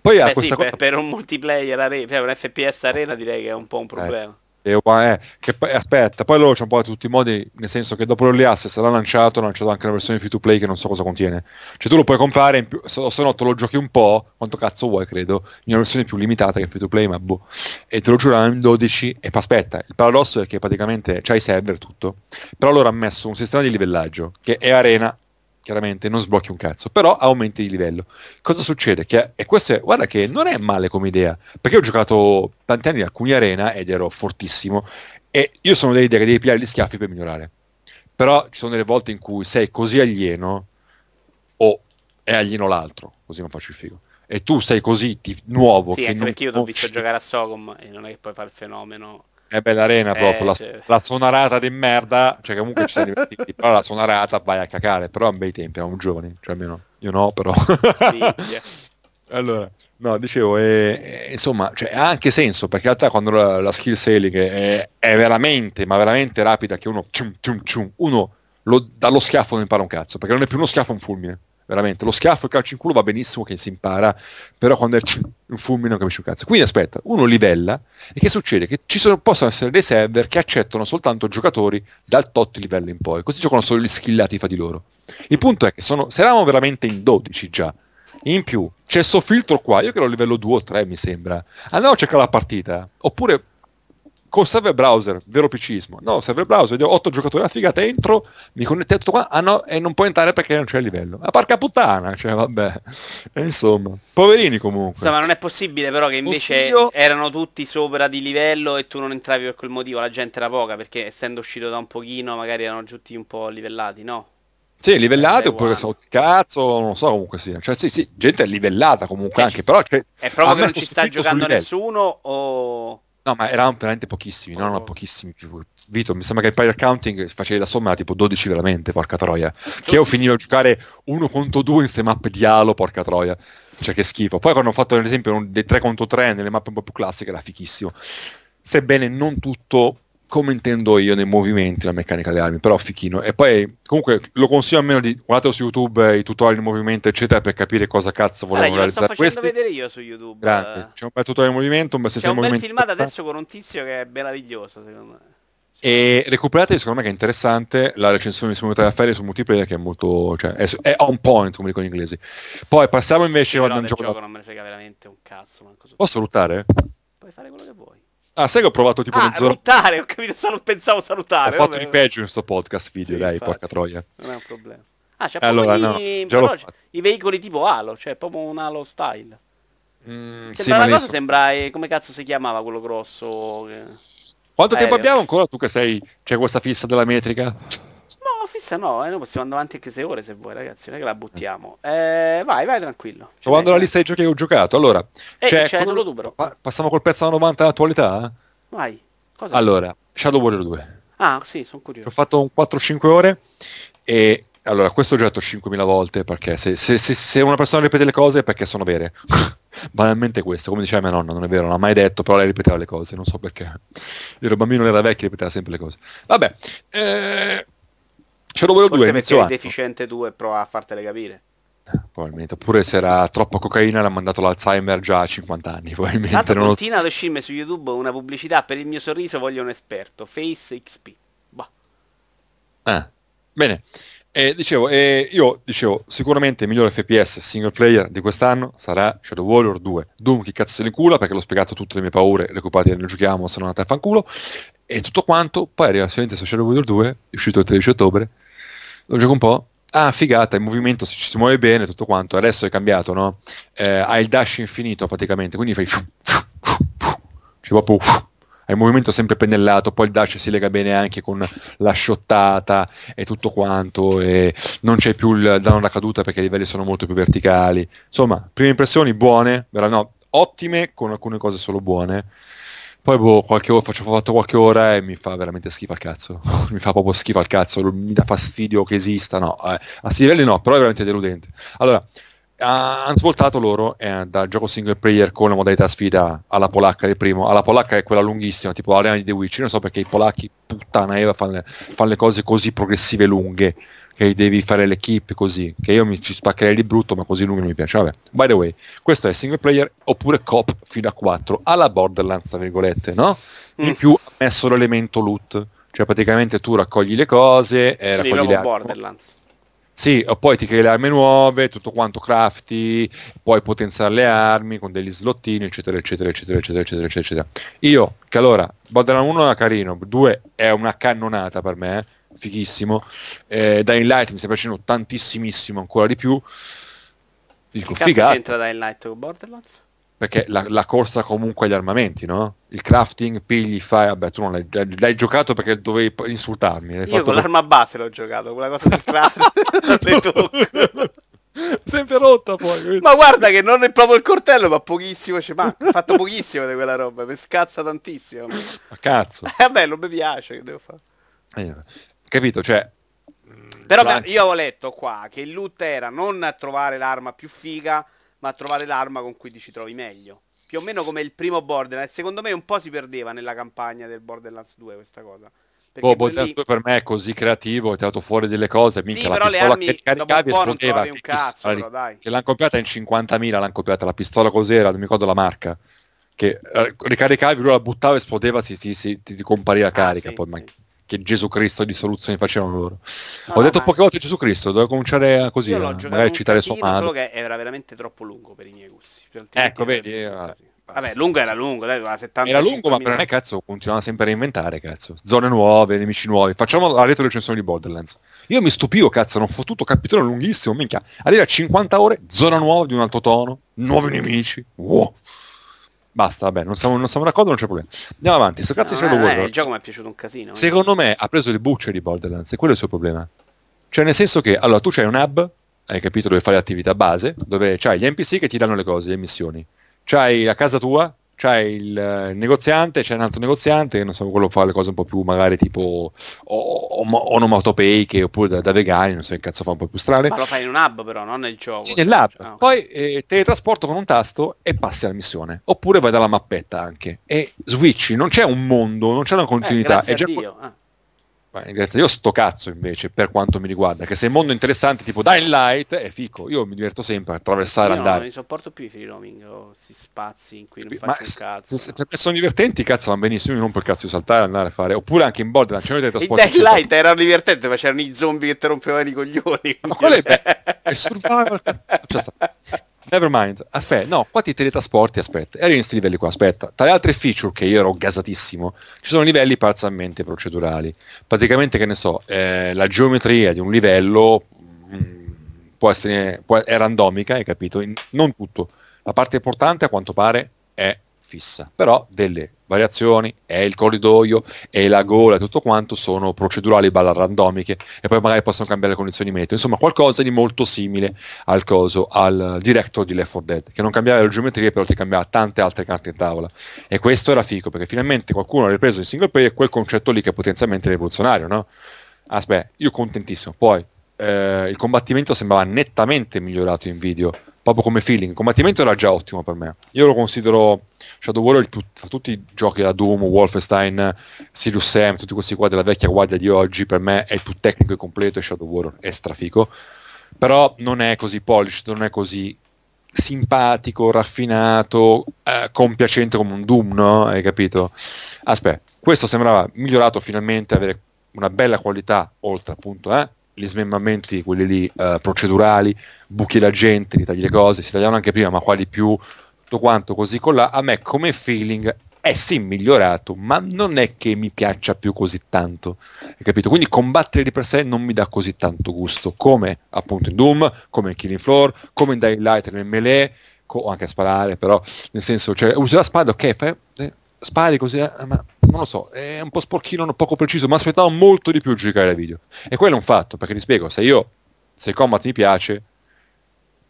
S2: Poi
S1: Beh, sì, cosa... per, per, un multiplayer, arena, cioè un FPS arena direi che è un po' un eh. problema. Eh.
S2: E, eh, che, aspetta, poi loro c'è un po' tutti i modi, nel senso che dopo l'Early Access sarà lanciato, hanno lanciato anche una versione free to play che non so cosa contiene. Cioè tu lo puoi comprare, più, se, se no te lo giochi un po', quanto cazzo vuoi credo, in una versione più limitata che free to play, ma boh. E te lo giurano in 12, e aspetta, il paradosso è che praticamente c'hai server tutto, però loro hanno messo un sistema di livellaggio, che è arena chiaramente non sblocchi un cazzo, però aumenti di livello. Cosa succede? Che, e questo è, guarda che non è male come idea, perché ho giocato tanti anni in alcuni arena ed ero fortissimo e io sono dell'idea che devi pigliare gli schiaffi per migliorare. Però ci sono delle volte in cui sei così alieno o è alieno l'altro, così non faccio il figo. E tu sei così ti, nuovo.
S1: Sì,
S2: che
S1: anche perché io ti ho visto giocare a Sogom e non è che puoi fare il fenomeno
S2: è bella arena proprio, eh, la, cioè... la, suonarata di merda, cioè comunque ci siamo divertiti, però la suonarata vai a cacare, però a bei tempi, eravamo giovani, cioè almeno io no, però. allora, no, dicevo, eh, eh, insomma, cioè, ha anche senso, perché in realtà quando la, la skill sailing è, è, veramente, ma veramente rapida, che uno, cium, cium, cium, uno lo, dallo schiaffo non impara un cazzo, perché non è più uno schiaffo un fulmine veramente. Lo schiaffo e il calcio in culo va benissimo che si impara, però quando è un fulmine non capisci un cazzo. Quindi aspetta, uno livella e che succede? Che ci sono, possono essere dei server che accettano soltanto giocatori dal tot livello in poi, così giocano solo gli skillati fra di loro. Il punto è che sono, se eravamo veramente in 12 già, in più c'è questo filtro qua, io che ero a livello 2 o 3 mi sembra, andiamo a cercare la partita, oppure con server browser, vero PCismo. No, server browser, vedo 8 giocatori, a figata, entro, mi connetto tutto qua, ah no, e non puoi entrare perché non c'è il livello. Ma porca puttana, cioè vabbè. E insomma, poverini comunque.
S1: Insomma, non è possibile però che invece Consiglio... erano tutti sopra di livello e tu non entravi per quel motivo, la gente era poca, perché essendo uscito da un pochino magari erano tutti un po' livellati, no?
S2: Sì, livellati oppure so, cazzo, non so comunque sia. Cioè sì, sì, gente è livellata comunque eh, anche, però... Cioè,
S1: è proprio che non ci sta giocando nessuno o...
S2: No, ma erano veramente pochissimi, no, no, oh. pochissimi più. Vito, mi sembra che il player counting facevi la somma tipo 12 veramente, porca troia. Che io finivo a giocare uno contro due in queste mappe di Halo, porca troia. Cioè che schifo. Poi quando ho fatto ad esempio dei 3 contro 3 nelle mappe un po' più classiche era fichissimo. Sebbene non tutto come intendo io nei movimenti la meccanica delle armi, però fichino. E poi comunque lo consiglio almeno di guardate su YouTube eh, i tutorial di movimento eccetera per capire cosa cazzo volevano
S1: Allora, glielo sto
S2: realizzare
S1: facendo
S2: questi.
S1: vedere io su YouTube.
S2: Grande. C'è un bel tutorial di movimento, un bel
S1: C'è un bel filmato adesso con un tizio che è meraviglioso, secondo me.
S2: E recuperate secondo me che è interessante la recensione di Simulator Affari su multiplayer che è molto, cioè, è, è on point come dicono gli inglesi. Poi passiamo invece
S1: Però
S2: a un gioco
S1: gioco
S2: da...
S1: non me ne frega veramente un cazzo.
S2: Posso ruttare?
S1: Puoi fare quello che vuoi.
S2: Ah, sai che ho provato tipo
S1: Ah,
S2: mezz'ora...
S1: ruttare, ho capito, salu- pensavo
S2: Ho
S1: salutare.
S2: fatto
S1: vabbè.
S2: di peggio in sto podcast video,
S1: Sì,
S2: dai,
S1: infatti.
S2: porca troia.
S1: Non è un problema. Ah, c'è
S2: Allora,
S1: proprio
S2: no,
S1: però i veicoli tipo Halo, cioè proprio un Halo style.
S2: Mm,
S1: Sembra
S2: sì,
S1: una cosa,
S2: adesso-
S1: sembra... eh, come cazzo si chiamava quello grosso? che-
S2: Quanto tempo
S1: aereo.
S2: abbiamo ancora? Tu che sei... C'è questa fissa della metrica?
S1: Fissa no, eh, noi possiamo andare avanti anche sei ore se vuoi, ragazzi, non è che la buttiamo. Eh, vai, vai tranquillo. Ci
S2: Trovando la
S1: penso.
S2: lista dei giochi che ho giocato. Allora,
S1: Eh,
S2: c'è
S1: c'è solo tu, però.
S2: Pa- passiamo col pezzo da 90 all'attualità?
S1: Vai. Cosa?
S2: Allora, Shadow Warrior 2.
S1: Ah, sì, sono
S2: Ci
S1: curioso.
S2: ho fatto un 4-5 ore e allora questo ho giocato 5.000 volte perché se, se- se- se una persona ripete le cose è perché sono vere. Banalmente questo, come diceva mia nonna, non è vero, non ha mai detto, però lei ripeteva le cose, non so perché. Io ero bambino, era vecchio, ripeteva sempre le cose. Vabbè, eh, Shadow Warrior 2
S1: Forse perché
S2: anno.
S1: deficiente tu e prova a fartele capire.
S2: Probabilmente, oppure se era troppa cocaina l'ha mandato l'Alzheimer già a 50 anni, probabilmente.
S1: Tanto
S2: Non lo
S1: uscirmi su YouTube una pubblicità per il mio sorriso voglio un esperto. Face XP. Boh.
S2: Ah, bene. Eh, dicevo, eh, io dicevo, sicuramente il migliore FPS single player di quest'anno sarà Shadow Warrior 2. Doom chi cazzo se ne cula perché l'ho spiegato tutte le mie paure, recuperate ne giochiamo, sono andate a fanculo. E tutto quanto, poi arriva finalmente su Shadow Warrior 2, è uscito il 13 ottobre, lo gioco un po'. Ah, figata, il movimento si, si muove bene, tutto quanto. Adesso è cambiato, no? Eh, hai il dash infinito praticamente, quindi fai... Cioè proprio... Hai il movimento sempre pennellato, poi il dash si lega bene anche con la shottata e tutto quanto, e non c'è più il danno da caduta perché i livelli sono molto più verticali. Insomma, prime impressioni buone, vera- no, ottime, con alcune cose solo buone. Poi boh, qualche ora, faccio, ho fatto qualche ora e mi fa veramente schifo al cazzo. mi fa proprio schifo al cazzo, mi dà fastidio che esista, no. eh, a questi livelli no, però è veramente deludente. Allora, ha- hanno svoltato loro eh, dal gioco single player con la modalità sfida alla polacca del primo, alla polacca è quella lunghissima, tipo l'arena di The Witch, Io non so perché i polacchi, puttana Eva, fanno le, fanno le cose così progressive lunghe, che devi fare l'equipe così, che io mi ci spaccherei di brutto, ma così lunghe non mi piace. Vabbè, by the way, questo è single player oppure cop fino a 4, alla Borderlands, tra virgolette, no? In
S1: Mm.
S2: più ha messo l'elemento loot, cioè praticamente tu raccogli le cose, e
S1: Quindi
S2: raccogli le.
S1: Borderlands.
S2: Sì, poi ti crei le armi nuove, tutto quanto crafti, puoi potenziare le armi con degli slottini, eccetera, eccetera, eccetera, eccetera, eccetera, eccetera. eccetera. Io, che allora, Borderlands 1 era carino, 2 è una cannonata per me, eh, fighissimo, eh, Dying Light mi sta piacendo tantissimissimo, ancora di più. Dico,
S1: Che
S2: figata,
S1: c'entra Dying Light con Borderlands?
S2: perché la, la corsa comunque agli armamenti, no? Il crafting, pigli, fai, vabbè, tu non l'hai, l'hai giocato perché dovevi insultarmi.
S1: Io con
S2: per-
S1: l'arma base l'ho giocato, quella cosa del craft non le tocco.
S2: Sempre rotta poi.
S1: Ma guarda che non è proprio il coltello, ma pochissimo ci manca. Ho fatto pochissimo di quella roba, mi scazza tantissimo.
S2: Ma cazzo.
S1: Eh vabbè, non mi piace, che devo fare?
S2: Eh, capito, cioè...
S1: Però ca- io avevo letto qua che il loot era non trovare l'arma più figa, ma trovare l'arma con cui ti ci trovi meglio. Più o meno come il primo Borderlands. Secondo me un po' si perdeva nella campagna del Borderlands 2 questa cosa. Perché quelli-
S2: Borderlands 2 per me è così creativo, ha tirato fuori delle cose, minchia
S1: Sì,
S2: la
S1: però le
S2: pistola
S1: armi
S2: che
S1: dopo un
S2: caricavi
S1: po' non
S2: esplodeva,
S1: un cazzo,
S2: che-
S1: però, dai.
S2: che l'hanno copiata in 50.000, l'hanno copiata la pistola cos'era, non mi ricordo la marca, che eh, ricaricavi, lui la buttava, esplodeva, si, si, si- ti, ti compariva carica,
S1: Ah, sì,
S2: poi, ma
S1: sì.
S2: Che Gesù Cristo di soluzioni facevano loro.
S1: No,
S2: Ho detto
S1: ma-
S2: poche volte Gesù Cristo, dovevo cominciare a così,
S1: giocato
S2: magari citare suo
S1: casino, solo che era veramente troppo lungo per i miei gusti.
S2: Ecco,
S1: era
S2: vedi,
S1: veramente
S2: eh.
S1: Vabbè, lungo era lungo, dai, aveva 70
S2: Era lungo, ma per me cazzo continuava sempre a reinventare, cazzo. Zone nuove, nemici nuovi. Facciamo la retro recensione di Borderlands. Io mi stupivo, cazzo, non fottuto capitolo lunghissimo, minchia. Arriva a 50 ore, zona nuova di un altro tono, nuovi nemici. Wow. Basta, vabbè, non siamo, non siamo d'accordo, non c'è problema. Andiamo avanti, sto cazzo di Shadow Warrior.
S1: il gioco mi è piaciuto un casino. eh.
S2: Secondo me ha preso le bucce di Borderlands e quello è il suo problema. Cioè nel senso che, allora, tu c'hai un hub, hai capito, dove fai l'attività base, dove c'hai gli NPC che ti danno le cose, le missioni. C'hai la casa tua, c'hai il, il negoziante, c'è un altro negoziante, non so, quello fa le cose un po' più magari tipo o- onomatopeiche oppure da, da, vegani, non so che cazzo fa un po' più strane.
S1: Ma lo fai in un hub però, non nel gioco.
S2: Sì, nell'hub. Ah, okay. Poi eh, teletrasporto con un tasto e passi alla missione. Oppure vai dalla mappetta anche. E switchi, non c'è un mondo, non c'è una continuità.
S1: Eh, è
S2: già...
S1: Dio. Ah.
S2: Io sto cazzo invece per quanto mi riguarda, che se il mondo interessante tipo Dying Light è fico, io mi diverto sempre a attraversare e andare.
S1: Non mi sopporto più i free roaming o si spazi in cui non fai un cazzo. Se,
S2: se, se, sono divertenti, cazzo vanno benissimo, io non per cazzo di saltare andare a fare. Oppure anche in Borderlands, c'è
S1: dei trasporti. Dying Light era divertente, ma c'erano i zombie che ti rompevano i coglioni.
S2: Ma quello è, è survival. Cioè, Never mind, aspetta, no, qua ti teletrasporti, aspetta, eri in questi livelli qua, aspetta. Tra le altre feature che io ero gasatissimo, ci sono livelli parzialmente procedurali. Praticamente, che ne so, eh, la geometria di un livello mh, mm, può essere può, è randomica, hai capito? In, non tutto. La parte importante, a quanto pare, è fissa, però delle variazioni, è il corridoio, è la gola tutto quanto sono procedurali balla randomiche e poi magari possono cambiare le condizioni meteo, insomma qualcosa di molto simile al coso, al director di Left 4 Dead, che non cambiava le geometrie però ti cambiava tante altre carte in tavola. E questo era figo perché finalmente qualcuno ha ripreso in single player quel concetto lì che è potenzialmente rivoluzionario, no? Aspetta, io contentissimo, poi eh, il combattimento sembrava nettamente migliorato in video, proprio come feeling, combattimento era già ottimo per me, io lo considero Shadow Warrior più, tra tutti i giochi da Doom, Wolfenstein, Sirius Sam, tutti questi qua della vecchia guardia di oggi, per me è il più tecnico e completo e Shadow Warrior è strafico. Però non è così polished, non è così simpatico, raffinato, eh, compiacente come un Doom, no? Hai capito? Aspetta, questo sembrava migliorato finalmente, avere una bella qualità, oltre appunto eh, gli smembamenti, quelli lì eh, procedurali, buchi la gente, li tagli le cose, si tagliavano anche prima, ma quali più tutto quanto così con là, a me come feeling è sì migliorato, ma non è che mi piaccia più così tanto, hai capito? Quindi combattere di per sé non mi dà così tanto gusto, come appunto in Doom, come in Killing Floor, come in Dying Light nel melee, o anche a sparare, però nel senso, cioè, usi la spada, ok, fai, eh, spari così, eh, ma non lo so, è un po' sporchino, un poco preciso, ma aspettavo molto di più giocare a video. E quello è un fatto, perché ti spiego, se io, se combat mi piace,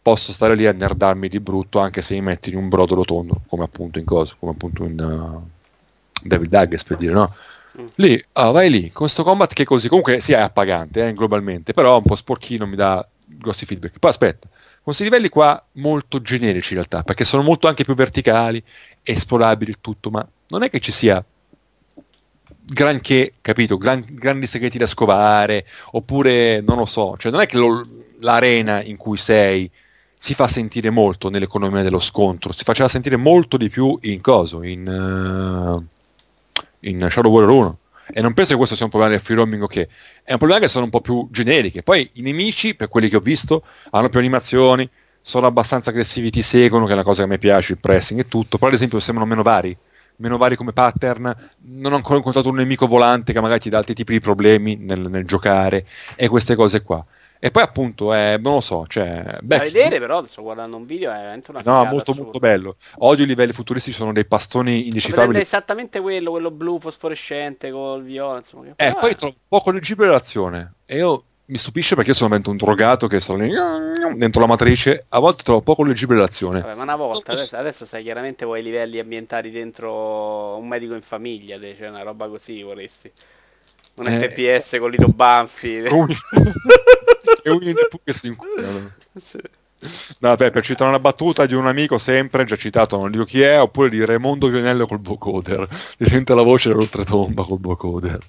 S2: posso stare lì a nerdarmi di brutto anche se mi metti in un brodo rotondo, come appunto in cosa, come appunto in uh, David Douglas per dire, no? Mm. Lì, ah, vai lì, con questo combat che così, comunque sì è appagante eh, globalmente, però un po' sporchino mi dà grossi feedback. Poi aspetta, con questi livelli qua molto generici in realtà, perché sono molto anche più verticali, esplorabili il tutto, ma non è che ci sia granché, capito, gran, grandi segreti da scovare, oppure non lo so, cioè non è che lo, l'arena in cui sei si fa sentire molto nell'economia dello scontro, si faceva sentire molto di più in coso, in, uh, in Shadow Warrior 1. E non penso che questo sia un problema del free roaming ok. È un problema che sono un po' più generiche. Poi i nemici, per quelli che ho visto, hanno più animazioni, sono abbastanza aggressivi, ti seguono, che è una cosa che a me piace, il pressing e tutto. Però ad esempio sembrano meno vari. Meno vari come pattern. Non ho ancora incontrato un nemico volante che magari ti dà altri tipi di problemi nel, nel giocare. E queste cose qua. E poi appunto è, non lo so, cioè...
S1: Beh, da vedere però, sto guardando un video, è veramente una
S2: No, molto assurda. molto bello. Odio i livelli futuristici, sono dei pastoni indecifrabili.
S1: Esattamente quello, quello blu fosforescente col viola, insomma.
S2: Che eh, poi è... trovo poco leggibile l'azione. E io mi stupisce perché io sono un drogato che sta lì dentro la matrice, a volte trovo poco leggibile l'azione.
S1: Vabbè, ma una volta, adesso, adesso sai chiaramente vuoi livelli ambientati dentro un medico in famiglia, cioè una roba così vorresti. Un eh, FPS con Lito Banfi.
S2: e Pooh che si inculano. Sì. No, vabbè, per citare una battuta di un amico sempre, già citato, non dico chi è, oppure di Raimondo Vionello col vocoder. Si sente la voce dell'oltretomba col vocoder.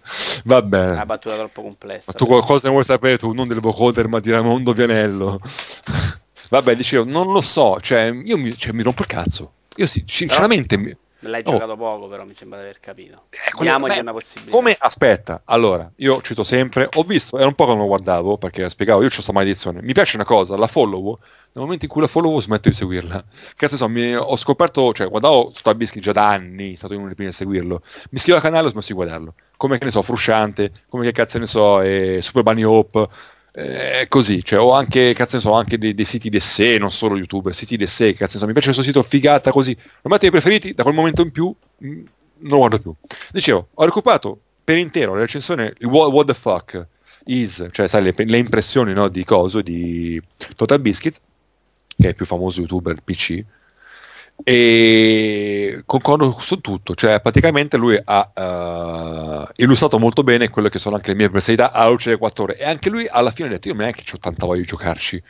S2: Va bene. È
S1: una battuta troppo complessa.
S2: Ma tu qualcosa ne vuoi sapere tu, non del vocoder, ma di Raimondo Vianello. Vabbè, dicevo, non lo so, cioè, io mi, cioè, mi rompo il cazzo. Io sì, sinceramente... Però...
S1: L'hai oh. giocato poco, però mi sembra di aver capito. Eh, Diamogli una possibilità.
S2: Come? Aspetta, allora, io cito sempre, ho visto, era un po' che non lo guardavo, perché spiegavo, io ho questa maledizione. Mi piace una cosa, la follow, nel momento in cui la follow smetto di seguirla. Cazzo so, mi, ho scoperto, cioè, guardavo Stabischi già da anni, stato uno dei primi a seguirlo. Mi iscrivo al canale e ho smesso di guardarlo. Come che ne so, Frusciante, come che cazzo ne so, eh, Super Bunny Hope, eh, così, cioè ho anche, cazzo ne so, anche dei, dei siti d'essè, non solo youtuber, siti d'essè, cazzo ne so, mi piace questo sito figata così, lo metto ai preferiti, da quel momento in più mh, mm, non guardo più. Dicevo, ho recuperato per intero la recensione what, what the fuck is, cioè sai, le, le impressioni no, di coso, di Total Biscuit, che è il più famoso youtuber PC, e concordo su tutto, cioè praticamente lui ha uh, illustrato molto bene quello che sono anche le mie personalità alla luce delle 4 ore e anche lui alla fine ha detto io non è che ho tanta voglia di giocarci,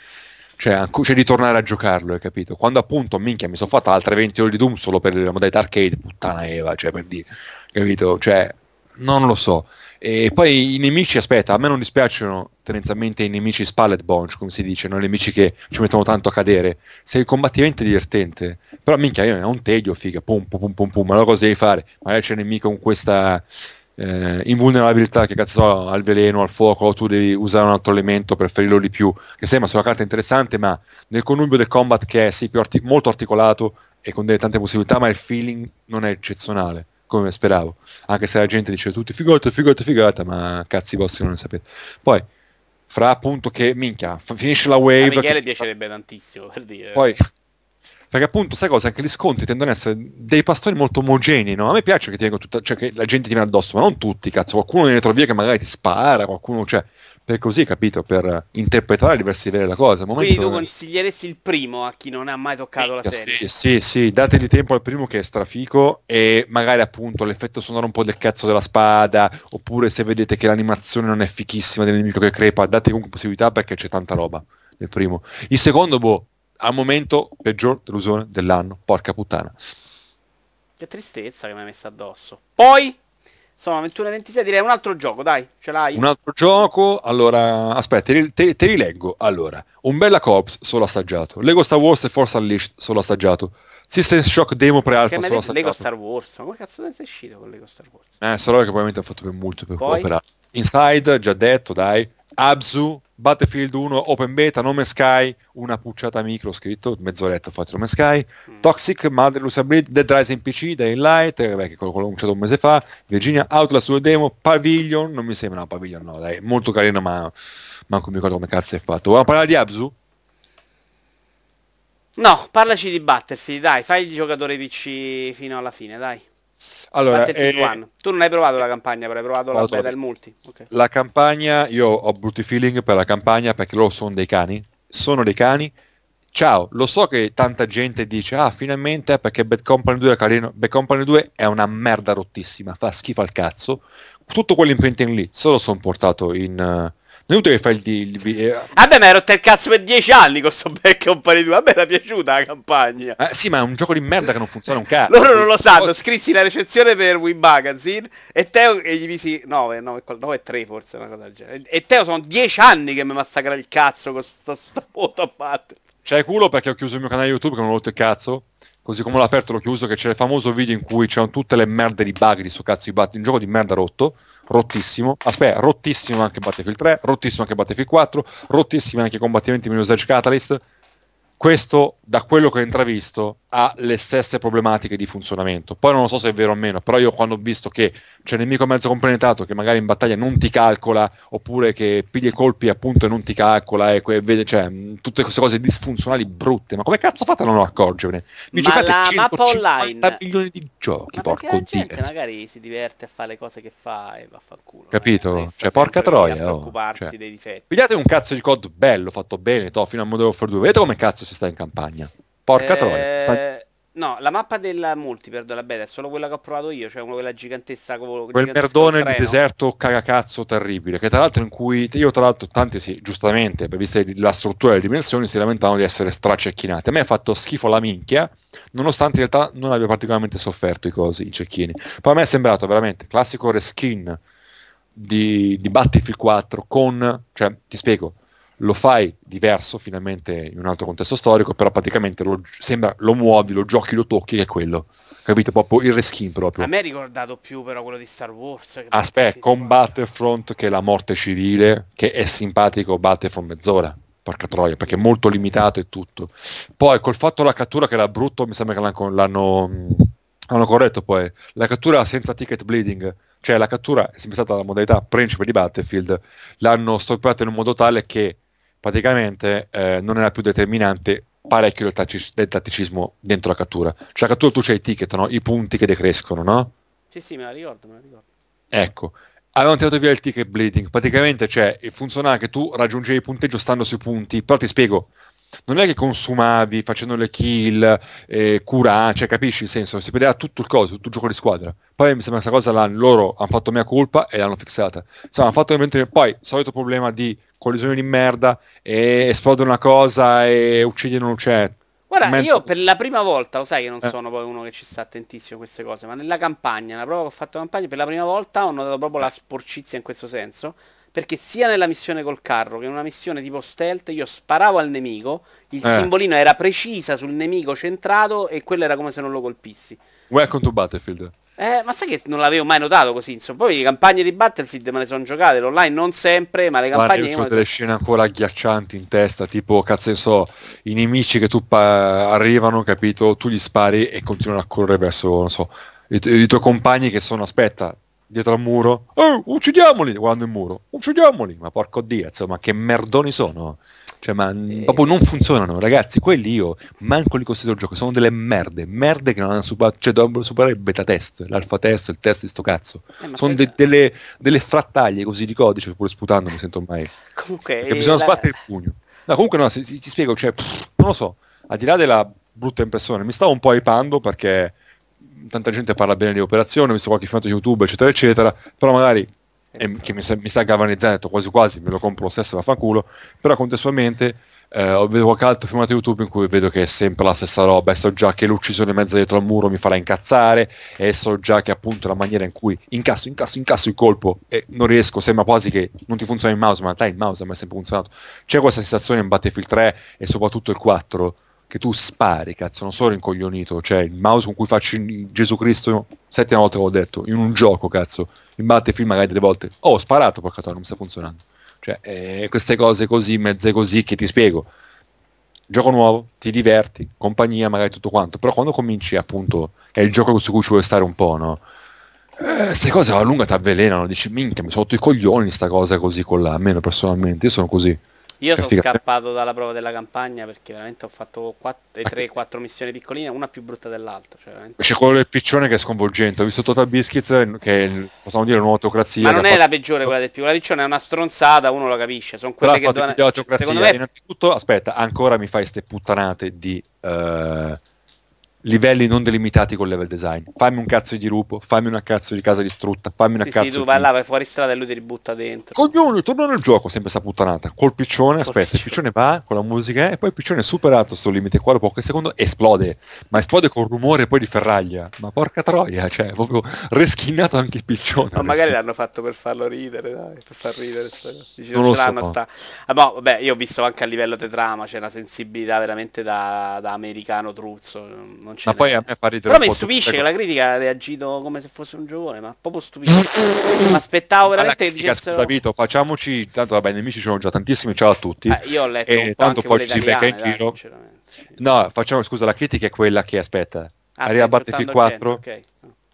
S2: cioè, cioè, di tornare a giocarlo, hai capito? Quando appunto, minchia, mi sono fatta altre 20 ore di Doom solo per la modalità arcade, puttana Eva, cioè per dire, capito? Cioè, non lo so. E poi i nemici, aspetta, a me non dispiacciono tendenzialmente i nemici spallet bunch, come si dice, non i nemici che ci mettono tanto a cadere. Se il combattimento è divertente, però minchia, io è un tedio, figa, pum pum pum pum pum, ma allora cosa devi fare? Magari c'è un nemico con questa eh, invulnerabilità che cazzo so, al veleno, al fuoco, tu devi usare un altro elemento per ferirlo di più, che sembra sulla carta interessante, ma nel connubio del combat che è sì, artic- molto articolato e con delle tante possibilità, ma il feeling non è eccezionale come speravo. Anche se la gente dice tutti figata, figata, figata, ma cazzi vostri non ne sapete. Poi, fra appunto che, minchia, finisce la wave... A
S1: Michele
S2: che...
S1: piacerebbe tantissimo, per dire.
S2: Poi, perché appunto, sai cosa? Anche gli sconti tendono ad essere dei pastori molto omogenei, no? A me piace che, ti tutta, cioè, che la gente ti viene addosso, ma non tutti, cazzo. Qualcuno ne trovi via che magari ti spara, qualcuno, cioè per così, capito, per interpretare diversi livelli la cosa.
S1: Quindi tu consiglieresti il primo a chi non ha mai toccato sì, la serie?
S2: Sì, sì, sì, dategli tempo al primo che è strafico e magari appunto l'effetto sonoro un po' del cazzo della spada, oppure se vedete che l'animazione non è fichissima del nemico che crepa, date comunque possibilità perché c'è tanta roba nel primo. Il secondo, boh, al momento peggior delusione dell'anno, porca puttana.
S1: Che tristezza che mi hai messo addosso. Poi sono 21 e 26, direi un altro gioco, dai, ce l'hai?
S2: Un altro gioco, allora, aspetta, te, te, rileggo. Allora, un bella Corps, solo assaggiato. Lego Star Wars e Force Unleashed, solo assaggiato. System Shock Demo pre-alpha, solo assaggiato.
S1: Lego Star Wars, ma come cazzo sei uscito con Lego Star Wars?
S2: Eh, solo che probabilmente ha fatto per molto per Poi? cooperare. Inside, già detto, dai. Abzu, Battlefield 1 Open Beta, Nome Sky, una pucciata micro scritto, mezz'oretta fatto Nome Sky, mm. Toxic, Mother Usability, Dead Rising PC, Day Light, eh, vabbè, che quello l'ho cominciato un mese fa, Virginia Outlast 2 demo, Pavilion, non mi sembra, no, Pavilion no, dai, molto carino ma manco mi ricordo come cazzo è fatto. Vuoi parlare di Abzu?
S1: No, parlaci di Battlefield, dai, fai il giocatore PC fino alla fine, dai.
S2: Allora, eh,
S1: tu non hai provato la campagna, però hai provato la beta del multi. Okay.
S2: La campagna, io ho brutti feeling per la campagna perché loro sono dei cani. Sono dei cani. Ciao, lo so che tanta gente dice, ah, finalmente perché Bad Company 2 è carino. Bad Company 2 è una merda rottissima, fa schifo al cazzo. Tutto quell'imprinting lì, solo sono portato in... Uh, non è utile che fai il, il,
S1: il Vabbè, mi hai rotto il cazzo per dieci anni con sto Back Company 2. Vabbè, è piaciuta la campagna.
S2: Eh, sì, ma è un gioco di merda che non funziona un cazzo.
S1: Loro non lo sanno. Scrissi la recensione per Wii Magazine e Teo e gli misi 9, 9, 9 3 forse, una cosa del genere. E Teo sono dieci anni che mi massacra il cazzo con sto, sto voto a battere.
S2: C'hai culo perché ho chiuso il mio canale YouTube che non ho rotto il cazzo? Così come l'ho aperto l'ho chiuso che c'è il famoso video in cui c'erano tutte le merde di bug di sto cazzo di battiti, un gioco di merda rotto rottissimo. Aspetta, rottissimo anche Battlefield 3, rottissimo anche Battlefield 4, rottissimi anche i combattimenti minus Edge Catalyst. Questo, da quello che ho intravisto, ha le stesse problematiche di funzionamento. Poi non lo so se è vero o meno, però io quando ho visto che c'è un nemico mezzo compenetrato che magari in battaglia non ti calcola, oppure che piglia i colpi appunto e non ti calcola, e que- vede, cioè, tutte queste cose disfunzionali brutte, ma come cazzo fate a non accorgervene?
S1: Mi ma la mappa online
S2: milioni di giochi,
S1: ma
S2: porco
S1: Dio. magari si diverte a fare le cose che fa e vaffanculo.
S2: Capito? Eh, cioè, porca troia. Oh.
S1: preoccuparsi
S2: cioè,
S1: dei difetti.
S2: Pigliate un cazzo di code bello, fatto bene, to, fino a Modern Warfare 2, vedete come cazzo si sta in campagna. Porca eh... troia. Sta...
S1: No, la mappa del multi per la beta è solo quella che ho provato io, cioè quella gigantesca
S2: con quel merdone di deserto cagacazzo terribile, che tra l'altro in cui io tra l'altro tanti sì, giustamente, per vista la struttura e le dimensioni, si lamentavano di essere stracecchinati. A me ha fatto schifo la minchia, nonostante in realtà non abbia particolarmente sofferto i cosi, i cecchini. Poi a me è sembrato veramente classico reskin di, di Battlefield 4 con, cioè ti spiego, lo fai diverso finalmente in un altro contesto storico, però praticamente lo, sembra, lo muovi, lo giochi, lo tocchi, che è quello. Capito? Proprio il reskin proprio.
S1: A me è ricordato più però quello di Star Wars.
S2: Aspetta, con Battlefront che è la morte civile, che è simpatico Battlefront mezz'ora. Porca troia, perché è molto limitato e tutto. Poi col fatto della cattura che era brutto, mi sembra che l'hanno, l'hanno, l'hanno corretto poi. La cattura senza ticket bleeding cioè la cattura è sempre stata la modalità principe di Battlefield, l'hanno stoppata in un modo tale che praticamente eh, non era più determinante parecchio del, tattici- del, tatticismo dentro la cattura. Cioè la cattura tu c'hai i ticket, no? i punti che decrescono, no?
S1: Sì, sì, me la ricordo, me la ricordo.
S2: Ecco, avevano tirato via il ticket bleeding, praticamente cioè, funzionava che tu raggiungevi il punteggio stando sui punti, però ti spiego, non è che consumavi facendo le kill, eh, cura, cioè capisci il senso, si vedeva tutto il coso, tutto il gioco di squadra. Poi mi sembra che questa cosa loro hanno fatto mia colpa e l'hanno fissata. Insomma, hanno fatto ovviamente poi solito problema di collisione di merda e esplode una cosa e uccidi un c'è.
S1: Guarda, Mentre... io per la prima volta, lo sai che non eh. sono poi uno che ci sta attentissimo a queste cose, ma nella campagna, nella prova che ho fatto campagna, per la prima volta ho notato proprio la sporcizia in questo senso perché sia nella missione col carro che in una missione tipo stealth io sparavo al nemico, il eh. simbolino era precisa sul nemico centrato e quello era come se non lo colpissi.
S2: Welcome to Battlefield.
S1: Eh, ma sai che non l'avevo mai notato così, insomma. Poi le campagne di Battlefield me le sono giocate, l'online non sempre, ma le campagne... Guarda,
S2: io ho delle sono... scene ancora agghiaccianti in testa, tipo, cazzo ne so, i nemici che tu pa- arrivano, capito, tu gli spari e continuano a correre verso, non so, i, i tuoi compagni che sono, aspetta, dietro al muro, oh, uccidiamoli, guardando il muro, uccidiamoli, ma porco dio, insomma, che merdoni sono. Cioè, ma e... proprio non funzionano, ragazzi, quelli io manco li considero gioco, sono delle merde, merde che non hanno superato, cioè dovrebbero superare il beta test, l'alfa test, il test di sto cazzo. Eh, sono de- delle, delle, frattaglie così di codice, pure sputando mi sento mai.
S1: Comunque...
S2: Che bisogna la... sbattere il pugno. No, comunque no, ti spiego, cioè, pff, non lo so, al di là della brutta impressione, mi stavo un po' hypando perché tanta gente parla bene di operazione, ho visto qualche filmato YouTube, eccetera, eccetera, però magari eh, che mi, mi sta galvanizzando, quasi quasi me lo compro lo stesso, vaffanculo, però contestualmente eh, vedo qualche altro filmato YouTube in cui vedo che è sempre la stessa roba e so già che l'uccisione in mezzo dietro al muro mi farà incazzare e so già che appunto la maniera in cui incasso, incasso, incasso il colpo e non riesco, sembra quasi che non ti funziona il mouse, ma dai il mouse a me è sempre funzionato. C'è questa sensazione in Battlefield 3 e soprattutto il 4 che tu spari, cazzo, non sono rincoglionito, cioè il mouse con cui faccio Gesù Cristo sette volte l'ho detto, in un gioco, cazzo, in Battlefield magari delle volte, oh, ho sparato, porca non mi sta funzionando. Cioè, eh, queste cose così, mezze così, che ti spiego. Gioco nuovo, ti diverti, compagnia, magari tutto quanto, però quando cominci appunto, è il gioco su cui ci vuoi stare un po', no? queste eh, cose alla lunga ti avvelenano, dici minchia mi sono rotto i coglioni sta cosa così con là, almeno personalmente, io sono così.
S1: Io sono scappato dalla prova della campagna perché veramente ho fatto 3-4 missioni piccoline, una più brutta dell'altra. Cioè veramente...
S2: C'è quello del piccione che è sconvolgente. Ho visto Total Biscuits che è, possiamo dire, una autocrazia.
S1: Ma non è fatto... la peggiore quella del piccone, la piccione è una stronzata, uno lo capisce. Sono quelle Però che
S2: devono... Secondo me... Innanzitutto, aspetta, ancora mi fai ste puttanate di... Uh livelli non delimitati col level design. Fammi un cazzo di lupo, fammi una cazzo di casa distrutta, fammi una
S1: sì,
S2: cazzo
S1: sì, tu vai là, vai fuori strada e lui ti ributta dentro.
S2: Coglione, torna nel gioco, sempre sta puttanata. Col piccione, Col aspetta, piccione. il piccione va con la musica e poi il piccione è superato sto limite qua dopo qualche secondo esplode. Ma esplode con rumore poi di ferraglia. Ma porca troia, cioè, proprio reschinato anche il piccione.
S1: Ma magari l'hanno fatto per farlo ridere, dai, per far ridere. Dici, non, non ce l'hanno so, sta. Ah, no, vabbè, io ho visto anche a livello tetrama, c'è una sensibilità veramente da, da americano truzzo. Non
S2: ma poi a me fa
S1: ridere Però mi stupisce che la critica ha reagito come se fosse un giovane, ma proprio stupisce. mi aspettavo veramente che dicessero...
S2: Scusa Vito, facciamoci, tanto vabbè, i nemici ci sono già tantissimi, ciao a tutti.
S1: Eh, io ho letto e un tanto poi ci si becca in giro.
S2: No, facciamo, scusa, la critica è quella che, aspetta, ah, arriva Battlefield 4, okay.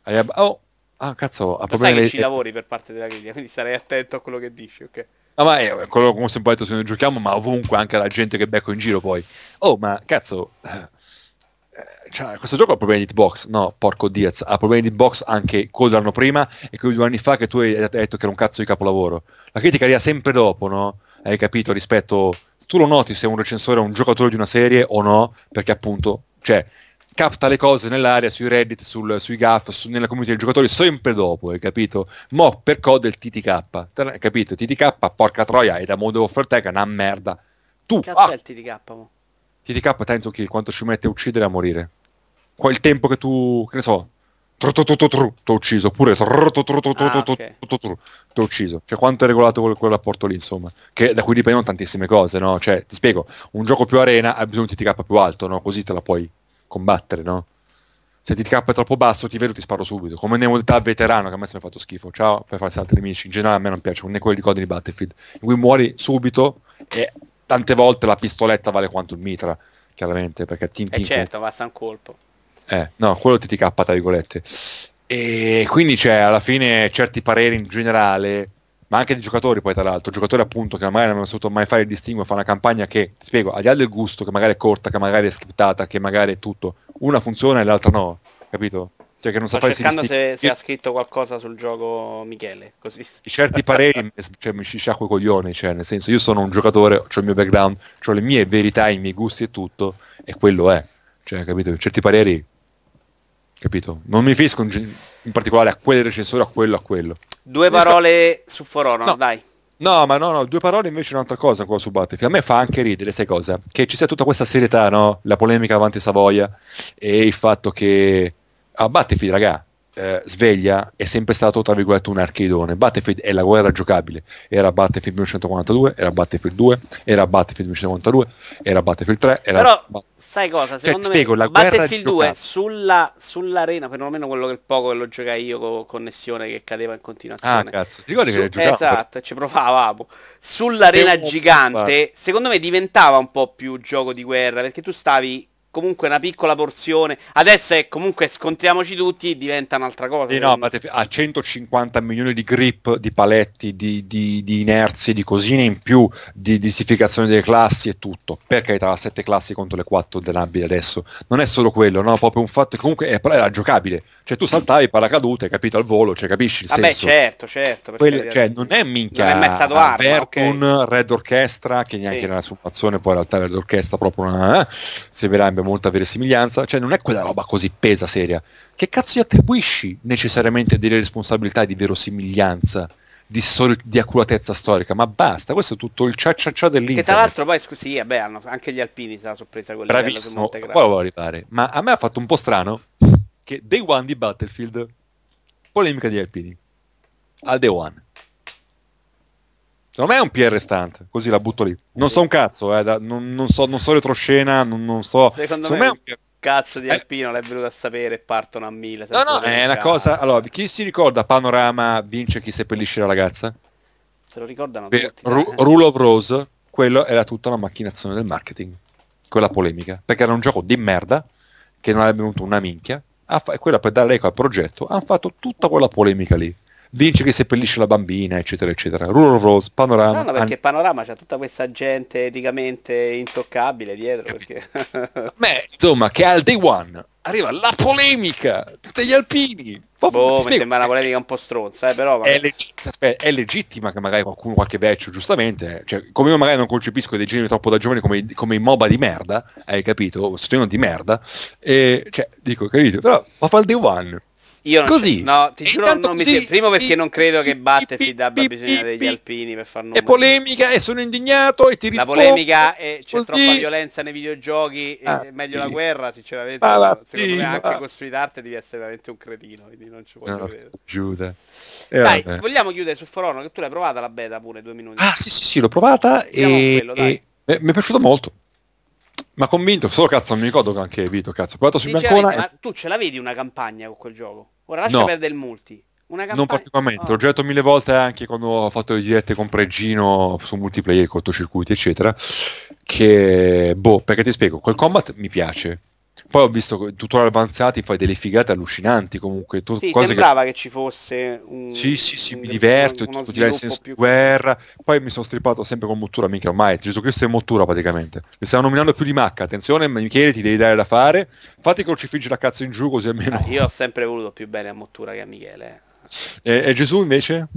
S2: arriva, oh, ah cazzo,
S1: ha problemi... sai che ci lavori per parte della critica, quindi starei attento a quello che dici, ok?
S2: No, ma è quello come sempre detto se noi giochiamo, ma ovunque anche la gente che becco in giro poi. Oh, ma cazzo, cioè, questo gioco ha problemi di hitbox, no, porco Diaz, ha problemi di hitbox anche quello dell'anno prima e quello due anni fa che tu hai detto che era un cazzo di capolavoro. La critica arriva sempre dopo, no? Hai capito rispetto... Tu lo noti se un recensore è un giocatore di una serie o no, perché appunto, cioè, capta le cose nell'area, sui Reddit, sul, sui gaff, su, nella community dei giocatori sempre dopo, hai capito? Mo per code il TTK, hai capito? TTK, porca troia, è da Modern Warfare Tech, una merda. Tu,
S1: Cazzo ah, è il TTK, mo?
S2: TTK, tanto che quanto ci mette a uccidere e a morire? quel tempo che tu, che ne so, ti ho ucciso, oppure ti ho ucciso. Cioè quanto è regolato quel, quel, rapporto lì, insomma. Che da cui dipendono tantissime cose, no? Cioè, ti spiego, un gioco più arena ha bisogno di TTK più alto, no? Così te la puoi combattere, no? Se TTK è troppo basso, ti vedo ti sparo subito. Come modalità veterano, che a me si è fatto schifo. Ciao, per farsi altri nemici. In generale a me non piace, né quelli di codi di Battlefield. In cui muori subito e tante volte la pistoletta vale quanto il mitra, chiaramente, perché ti...
S1: E certo, basta un colpo.
S2: Eh, no, quello TTK, tra virgolette. E quindi c'è alla fine certi pareri in generale, ma anche di giocatori poi tra l'altro, giocatori appunto che magari non hanno saputo mai fare il distinguo, fa una campagna che, ti spiego, al di là del gusto, che magari è corta, che magari è scriptata, che magari è tutto, una funziona e l'altra no, capito? Cioè che non
S1: Sto
S2: sa fare
S1: cercando se, se ha scritto qualcosa sul gioco Michele, così.
S2: certi pareri cioè, mi sciacquo i coglioni, cioè nel senso io sono un giocatore, ho il mio background, ho le mie verità, i miei gusti e tutto, e quello è. Cioè, capito? Certi pareri, capito? Non mi riferisco in, in particolare a quel recensore, a quello, a quello.
S1: Due parole su For Honor,
S2: No.
S1: dai.
S2: No, ma no, no, due parole invece un'altra cosa qua su Battlefield. A me fa anche ridere, sai cosa? Che ci sia tutta questa serietà, no? La polemica avanti Savoia e il fatto che a Battlefield, raga, eh, sveglia è sempre stato tra virgolette un archeidone. Battlefield è la guerra giocabile. Era Battlefield 1942, era Battlefield 2, era Battlefield 1992, era Battlefield 3, era
S1: Però,
S2: Ba-
S1: sai cosa?
S2: Cioè,
S1: Secondo
S2: spiego,
S1: me
S2: la guerra
S1: Battlefield 2
S2: giocata.
S1: sulla, sull'arena, perlomeno quello che poco che lo giocai io con connessione che cadeva in
S2: Ah,
S1: continuazione.
S2: cazzo, ti ricordi
S1: Su-
S2: che giocavo?
S1: Esatto, ci provavamo. Sull'arena gigante, secondo me diventava un po' più gioco di guerra, perché tu stavi comunque una piccola porzione. Adesso è comunque scontriamoci tutti, diventa un'altra cosa.
S2: Sì, no,
S1: me.
S2: Battlefield ha 150 milioni di grip, di paletti, di, di, di inerzie, di cosine in più, di distificazione delle classi e tutto. Per carità, 7 classi contro le 4 dell'abile adesso. Non è solo quello, no? Proprio un fatto che comunque è, però era giocabile. Cioè tu saltavi paracadute, capito, al volo, cioè capisci il
S1: Vabbè,
S2: senso?
S1: certo, certo.
S2: Quelle- cioè, non è minchia
S1: Non è mai stato arma,
S2: Vertun, Red Orchestra, che neanche
S1: Sì.
S2: nella simulazione, poi in realtà Red Orchestra proprio una, eh, si vedrebbe molta verosimiglianza, cioè non è quella roba così pesa, seria. Che cazzo gli attribuisci necessariamente delle responsabilità di verosimiglianza, di, stori- di accuratezza storica? Ma basta, questo è tutto il cia cia cia
S1: Che tra
S2: dell'internet.
S1: l'altro poi, scusi, vabbè, hanno anche gli alpini se la sorpresa con
S2: Bravissimo, poi volevo arrivare. Ma a me ha fatto un po' strano che Day One di Battlefield, polemica di Alpini, al Day One. Secondo me è un PR stante, così la butto lì. Non so un cazzo, eh, da- non, non so, non so retroscena, non, non so.
S1: Secondo
S2: Secondo
S1: me
S2: me è
S1: un cazzo di
S2: Eh.
S1: alpino l'è venuto a sapere e partono a mille.
S2: No, no, è
S1: un
S2: una
S1: cazzo.
S2: cosa. Allora, chi si ricorda Panorama vince chi seppellisce la ragazza?
S1: Se lo ricordano
S2: Per
S1: tutti.
S2: Ru-
S1: eh.
S2: Rule of Rose, quello era tutta una macchinazione del marketing. Quella polemica. Perché era un gioco di merda che non avrebbe venuto una minchia. E quella per dare l'eco al progetto. Hanno fatto tutta quella polemica lì. Vince chi seppellisce la bambina, eccetera, eccetera. Rule of Rose, Panorama.
S1: No, no, perché
S2: an-
S1: panorama c'ha tutta questa gente eticamente intoccabile dietro. Perché...
S2: Beh, insomma, che al day one arriva la polemica degli alpini. Proprio,
S1: boh,
S2: ti
S1: mi sembra una polemica un po' stronza, eh, però...
S2: è, legittima, aspetta, è legittima che magari qualcuno, qualche vecchio, giustamente, cioè, come io magari non concepisco dei generi troppo da giovani come, come i MOBA di merda, hai capito? Sottolineo di merda, e, cioè, dico, capito? Però, ma fa il day one.
S1: Io
S2: così.
S1: No, ti
S2: E
S1: giuro,
S2: intanto
S1: non mi sembra. Primo perché
S2: sì,
S1: non credo che
S2: sì,
S1: Battlefield
S2: sì,
S1: abbia
S2: sì,
S1: bisogno
S2: sì,
S1: degli
S2: sì.
S1: alpini per far
S2: È polemica e sono indignato e ti
S1: La
S2: rispondo.
S1: polemica è c'è
S2: così.
S1: troppa violenza nei videogiochi, è
S2: Ah,
S1: meglio
S2: sì.
S1: la guerra, sinceramente.
S2: Ah, va,
S1: secondo
S2: sì,
S1: me anche
S2: va.
S1: costruire arte devi essere veramente un cretino, quindi non ci voglio
S2: No,
S1: credere.
S2: Giuda. E
S1: Dai,
S2: vabbè.
S1: vogliamo chiudere su For Honor, che tu l'hai provata la beta pure, due minuti.
S2: Ah, sì, sì, sì, l'ho provata e,
S1: quello,
S2: e- eh, mi è piaciuto molto. Mi ha convinto, solo cazzo, non mi ricordo anche Vito, cazzo. Ho su Biancona e
S1: ma tu ce la vedi una campagna con quel gioco? Ora lascia
S2: No.
S1: perdere il multi. Una campagna...
S2: non particolarmente,
S1: Ah.
S2: l'ho giocato mille volte anche quando ho fatto le dirette con Pregino su multiplayer, cortocircuiti, eccetera. Che, boh, perché ti spiego, quel combat mi piace. Poi ho visto che tutorial avanzati, fai delle figate allucinanti comunque, tu-
S1: Sì,
S2: cose che
S1: sembrava che... ci fosse un...
S2: Sì, sì, sì,
S1: un-
S2: mi diverto,
S1: uno
S2: nel
S1: sviluppo
S2: senso
S1: più...
S2: guerra. Poi mi sono strippato sempre con Mottura, minchia, ormai Gesù Cristo è Mottura praticamente. Mi stiamo nominando più di Macca, attenzione, Michele ti devi dare da fare. Fatti crocifiggi la cazzo in giù così almeno.
S1: Ah, io ho sempre voluto più bene a Mottura che a Michele. eh.
S2: E, e Gesù invece?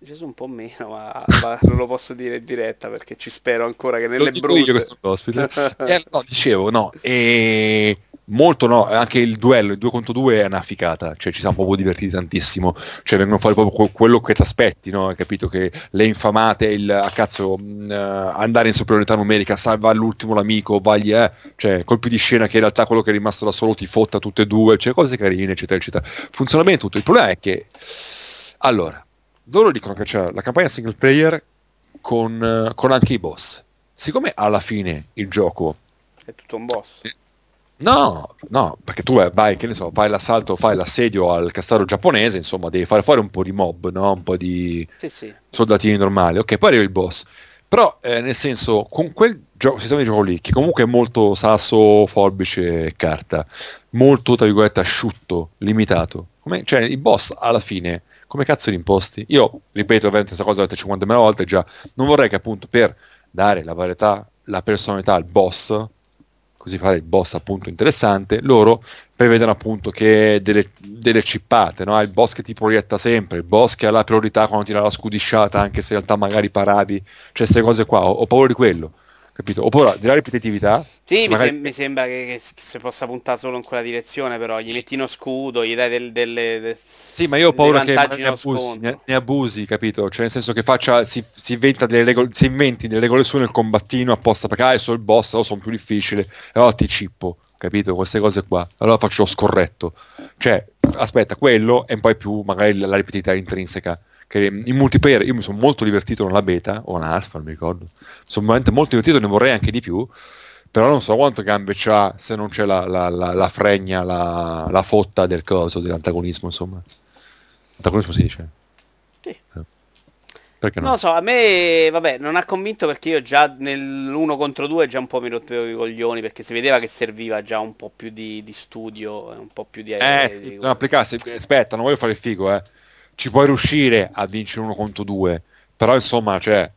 S1: Gesù un po' meno, ma, ma non lo posso dire in diretta perché ci spero ancora che nelle brutte...
S2: questo ospite. Eh, no, dicevo, no. E molto no, anche il duello, il 2 contro 2 è una ficata, cioè ci siamo proprio divertiti tantissimo, cioè vengono fuori proprio que- quello che ti aspetti, no? Hai capito che le infamate, il a cazzo mh, eh, andare in superiorità numerica, salva all'ultimo l'amico, vai, eh, cioè colpi di scena che in realtà quello che è rimasto da solo ti fotta tutte e due, cioè cose carine, eccetera, eccetera. Funziona bene tutto. Il problema è che allora, loro dicono che c'è la campagna single player con, eh, con anche i boss. Siccome alla fine il gioco
S1: È tutto un boss.
S2: No, no, perché tu eh, vai, che ne so, fai l'assalto, fai l'assedio al castello giapponese, insomma, devi fare fuori un po' di mob, no? Un po' di
S1: Sì, sì.
S2: soldatini normali. Ok, poi arriva il boss. Però, eh, nel senso, con quel gioco, sistema di gioco lì, che comunque è molto sasso, forbice e carta, molto, tra virgolette, asciutto, limitato, come, cioè i boss alla fine, come cazzo li imposti? Io, ripeto, ovviamente questa cosa l'ho detta 50.000 volte già, non vorrei che appunto per dare la varietà, la personalità al boss, così fare il boss appunto interessante, loro prevedono appunto che delle, delle cippate, no? il boss che ti proietta sempre, il boss che ha la priorità quando tira la scudisciata, anche se in realtà magari paravi, cioè queste cose qua, ho, ho paura di quello capito? Oppure della ripetitività.
S1: Sì, magari... mi, sem- mi, sembra che, che, si possa puntare solo in quella direzione, però gli metti uno scudo, gli dai del, delle, del,
S2: Sì, ma io ho paura che ne abusi, ne, ne abusi, capito? Cioè nel senso che faccia, si, si, inventa delle regole, si inventi delle regole su nel combattino apposta perché ah, sono il boss, o sono più difficile, allora ti cippo, capito? Queste cose qua. Allora faccio lo scorretto. Cioè, aspetta, quello e poi più magari la ripetitività intrinseca che in multiplayer io mi sono molto divertito nella beta, o in alfa, non mi ricordo, mi sono veramente molto divertito, ne vorrei anche di più, però non so quanto gambe c'ha se non c'è la, la, la, la fregna, la, fotta del coso, dell'antagonismo, insomma. Antagonismo si dice?
S1: Sì. Eh. Perché no? Non lo so, a me, vabbè, non ha convinto perché io già nell'1 contro 2 già un po' mi rottevo i coglioni perché si vedeva che serviva già un po' più di, di studio, un po' più di...
S2: Eh, di, sì, di... non applicarsi, aspetta, non voglio fare il figo, eh ci puoi riuscire a vincere uno contro due, però insomma, cioè...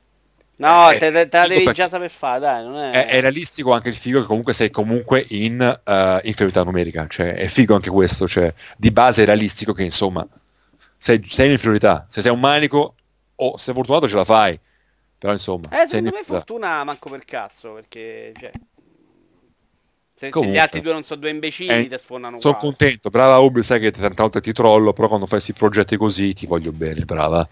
S1: No, è, te, te la devi già saper fare, dai, non è...
S2: È, è... realistico anche il figo che comunque sei comunque in uh, inferiorità numerica, cioè è figo anche questo, cioè di base è realistico che insomma sei, sei in inferiorità, se sei un manico o se sei fortunato ce la fai, però insomma...
S1: Eh, secondo me fortuna manco per cazzo, perché... Cioè... Se, se, gli altri due non sono due imbecilli, eh, ti sfondano
S2: Sono contento, brava Ubi, sai che tante volte ti trollo, però quando fai questi progetti così ti voglio bene, brava.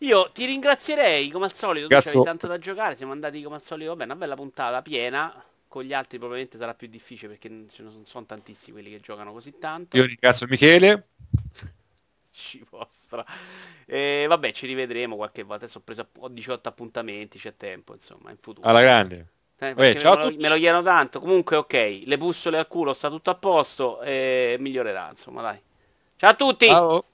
S1: Io ti ringrazierei, come al solito, tu c'avevi tanto da giocare, siamo andati come al solito, vabbè, una bella puntata piena, con gli altri probabilmente sarà più difficile perché ce ne sono, sono tantissimi quelli che giocano così tanto.
S2: Io ringrazio Michele.
S1: ci vostra. E vabbè, ci rivedremo qualche volta, adesso ho preso ho 18 appuntamenti, c'è tempo, insomma, in futuro.
S2: Alla grande.
S1: Eh, Beh, ciao me, lo, me lo chiedono tanto. Comunque, ok, le bussole al culo sta tutto a posto e migliorerà, insomma, dai. Ciao a tutti!
S2: Ciao.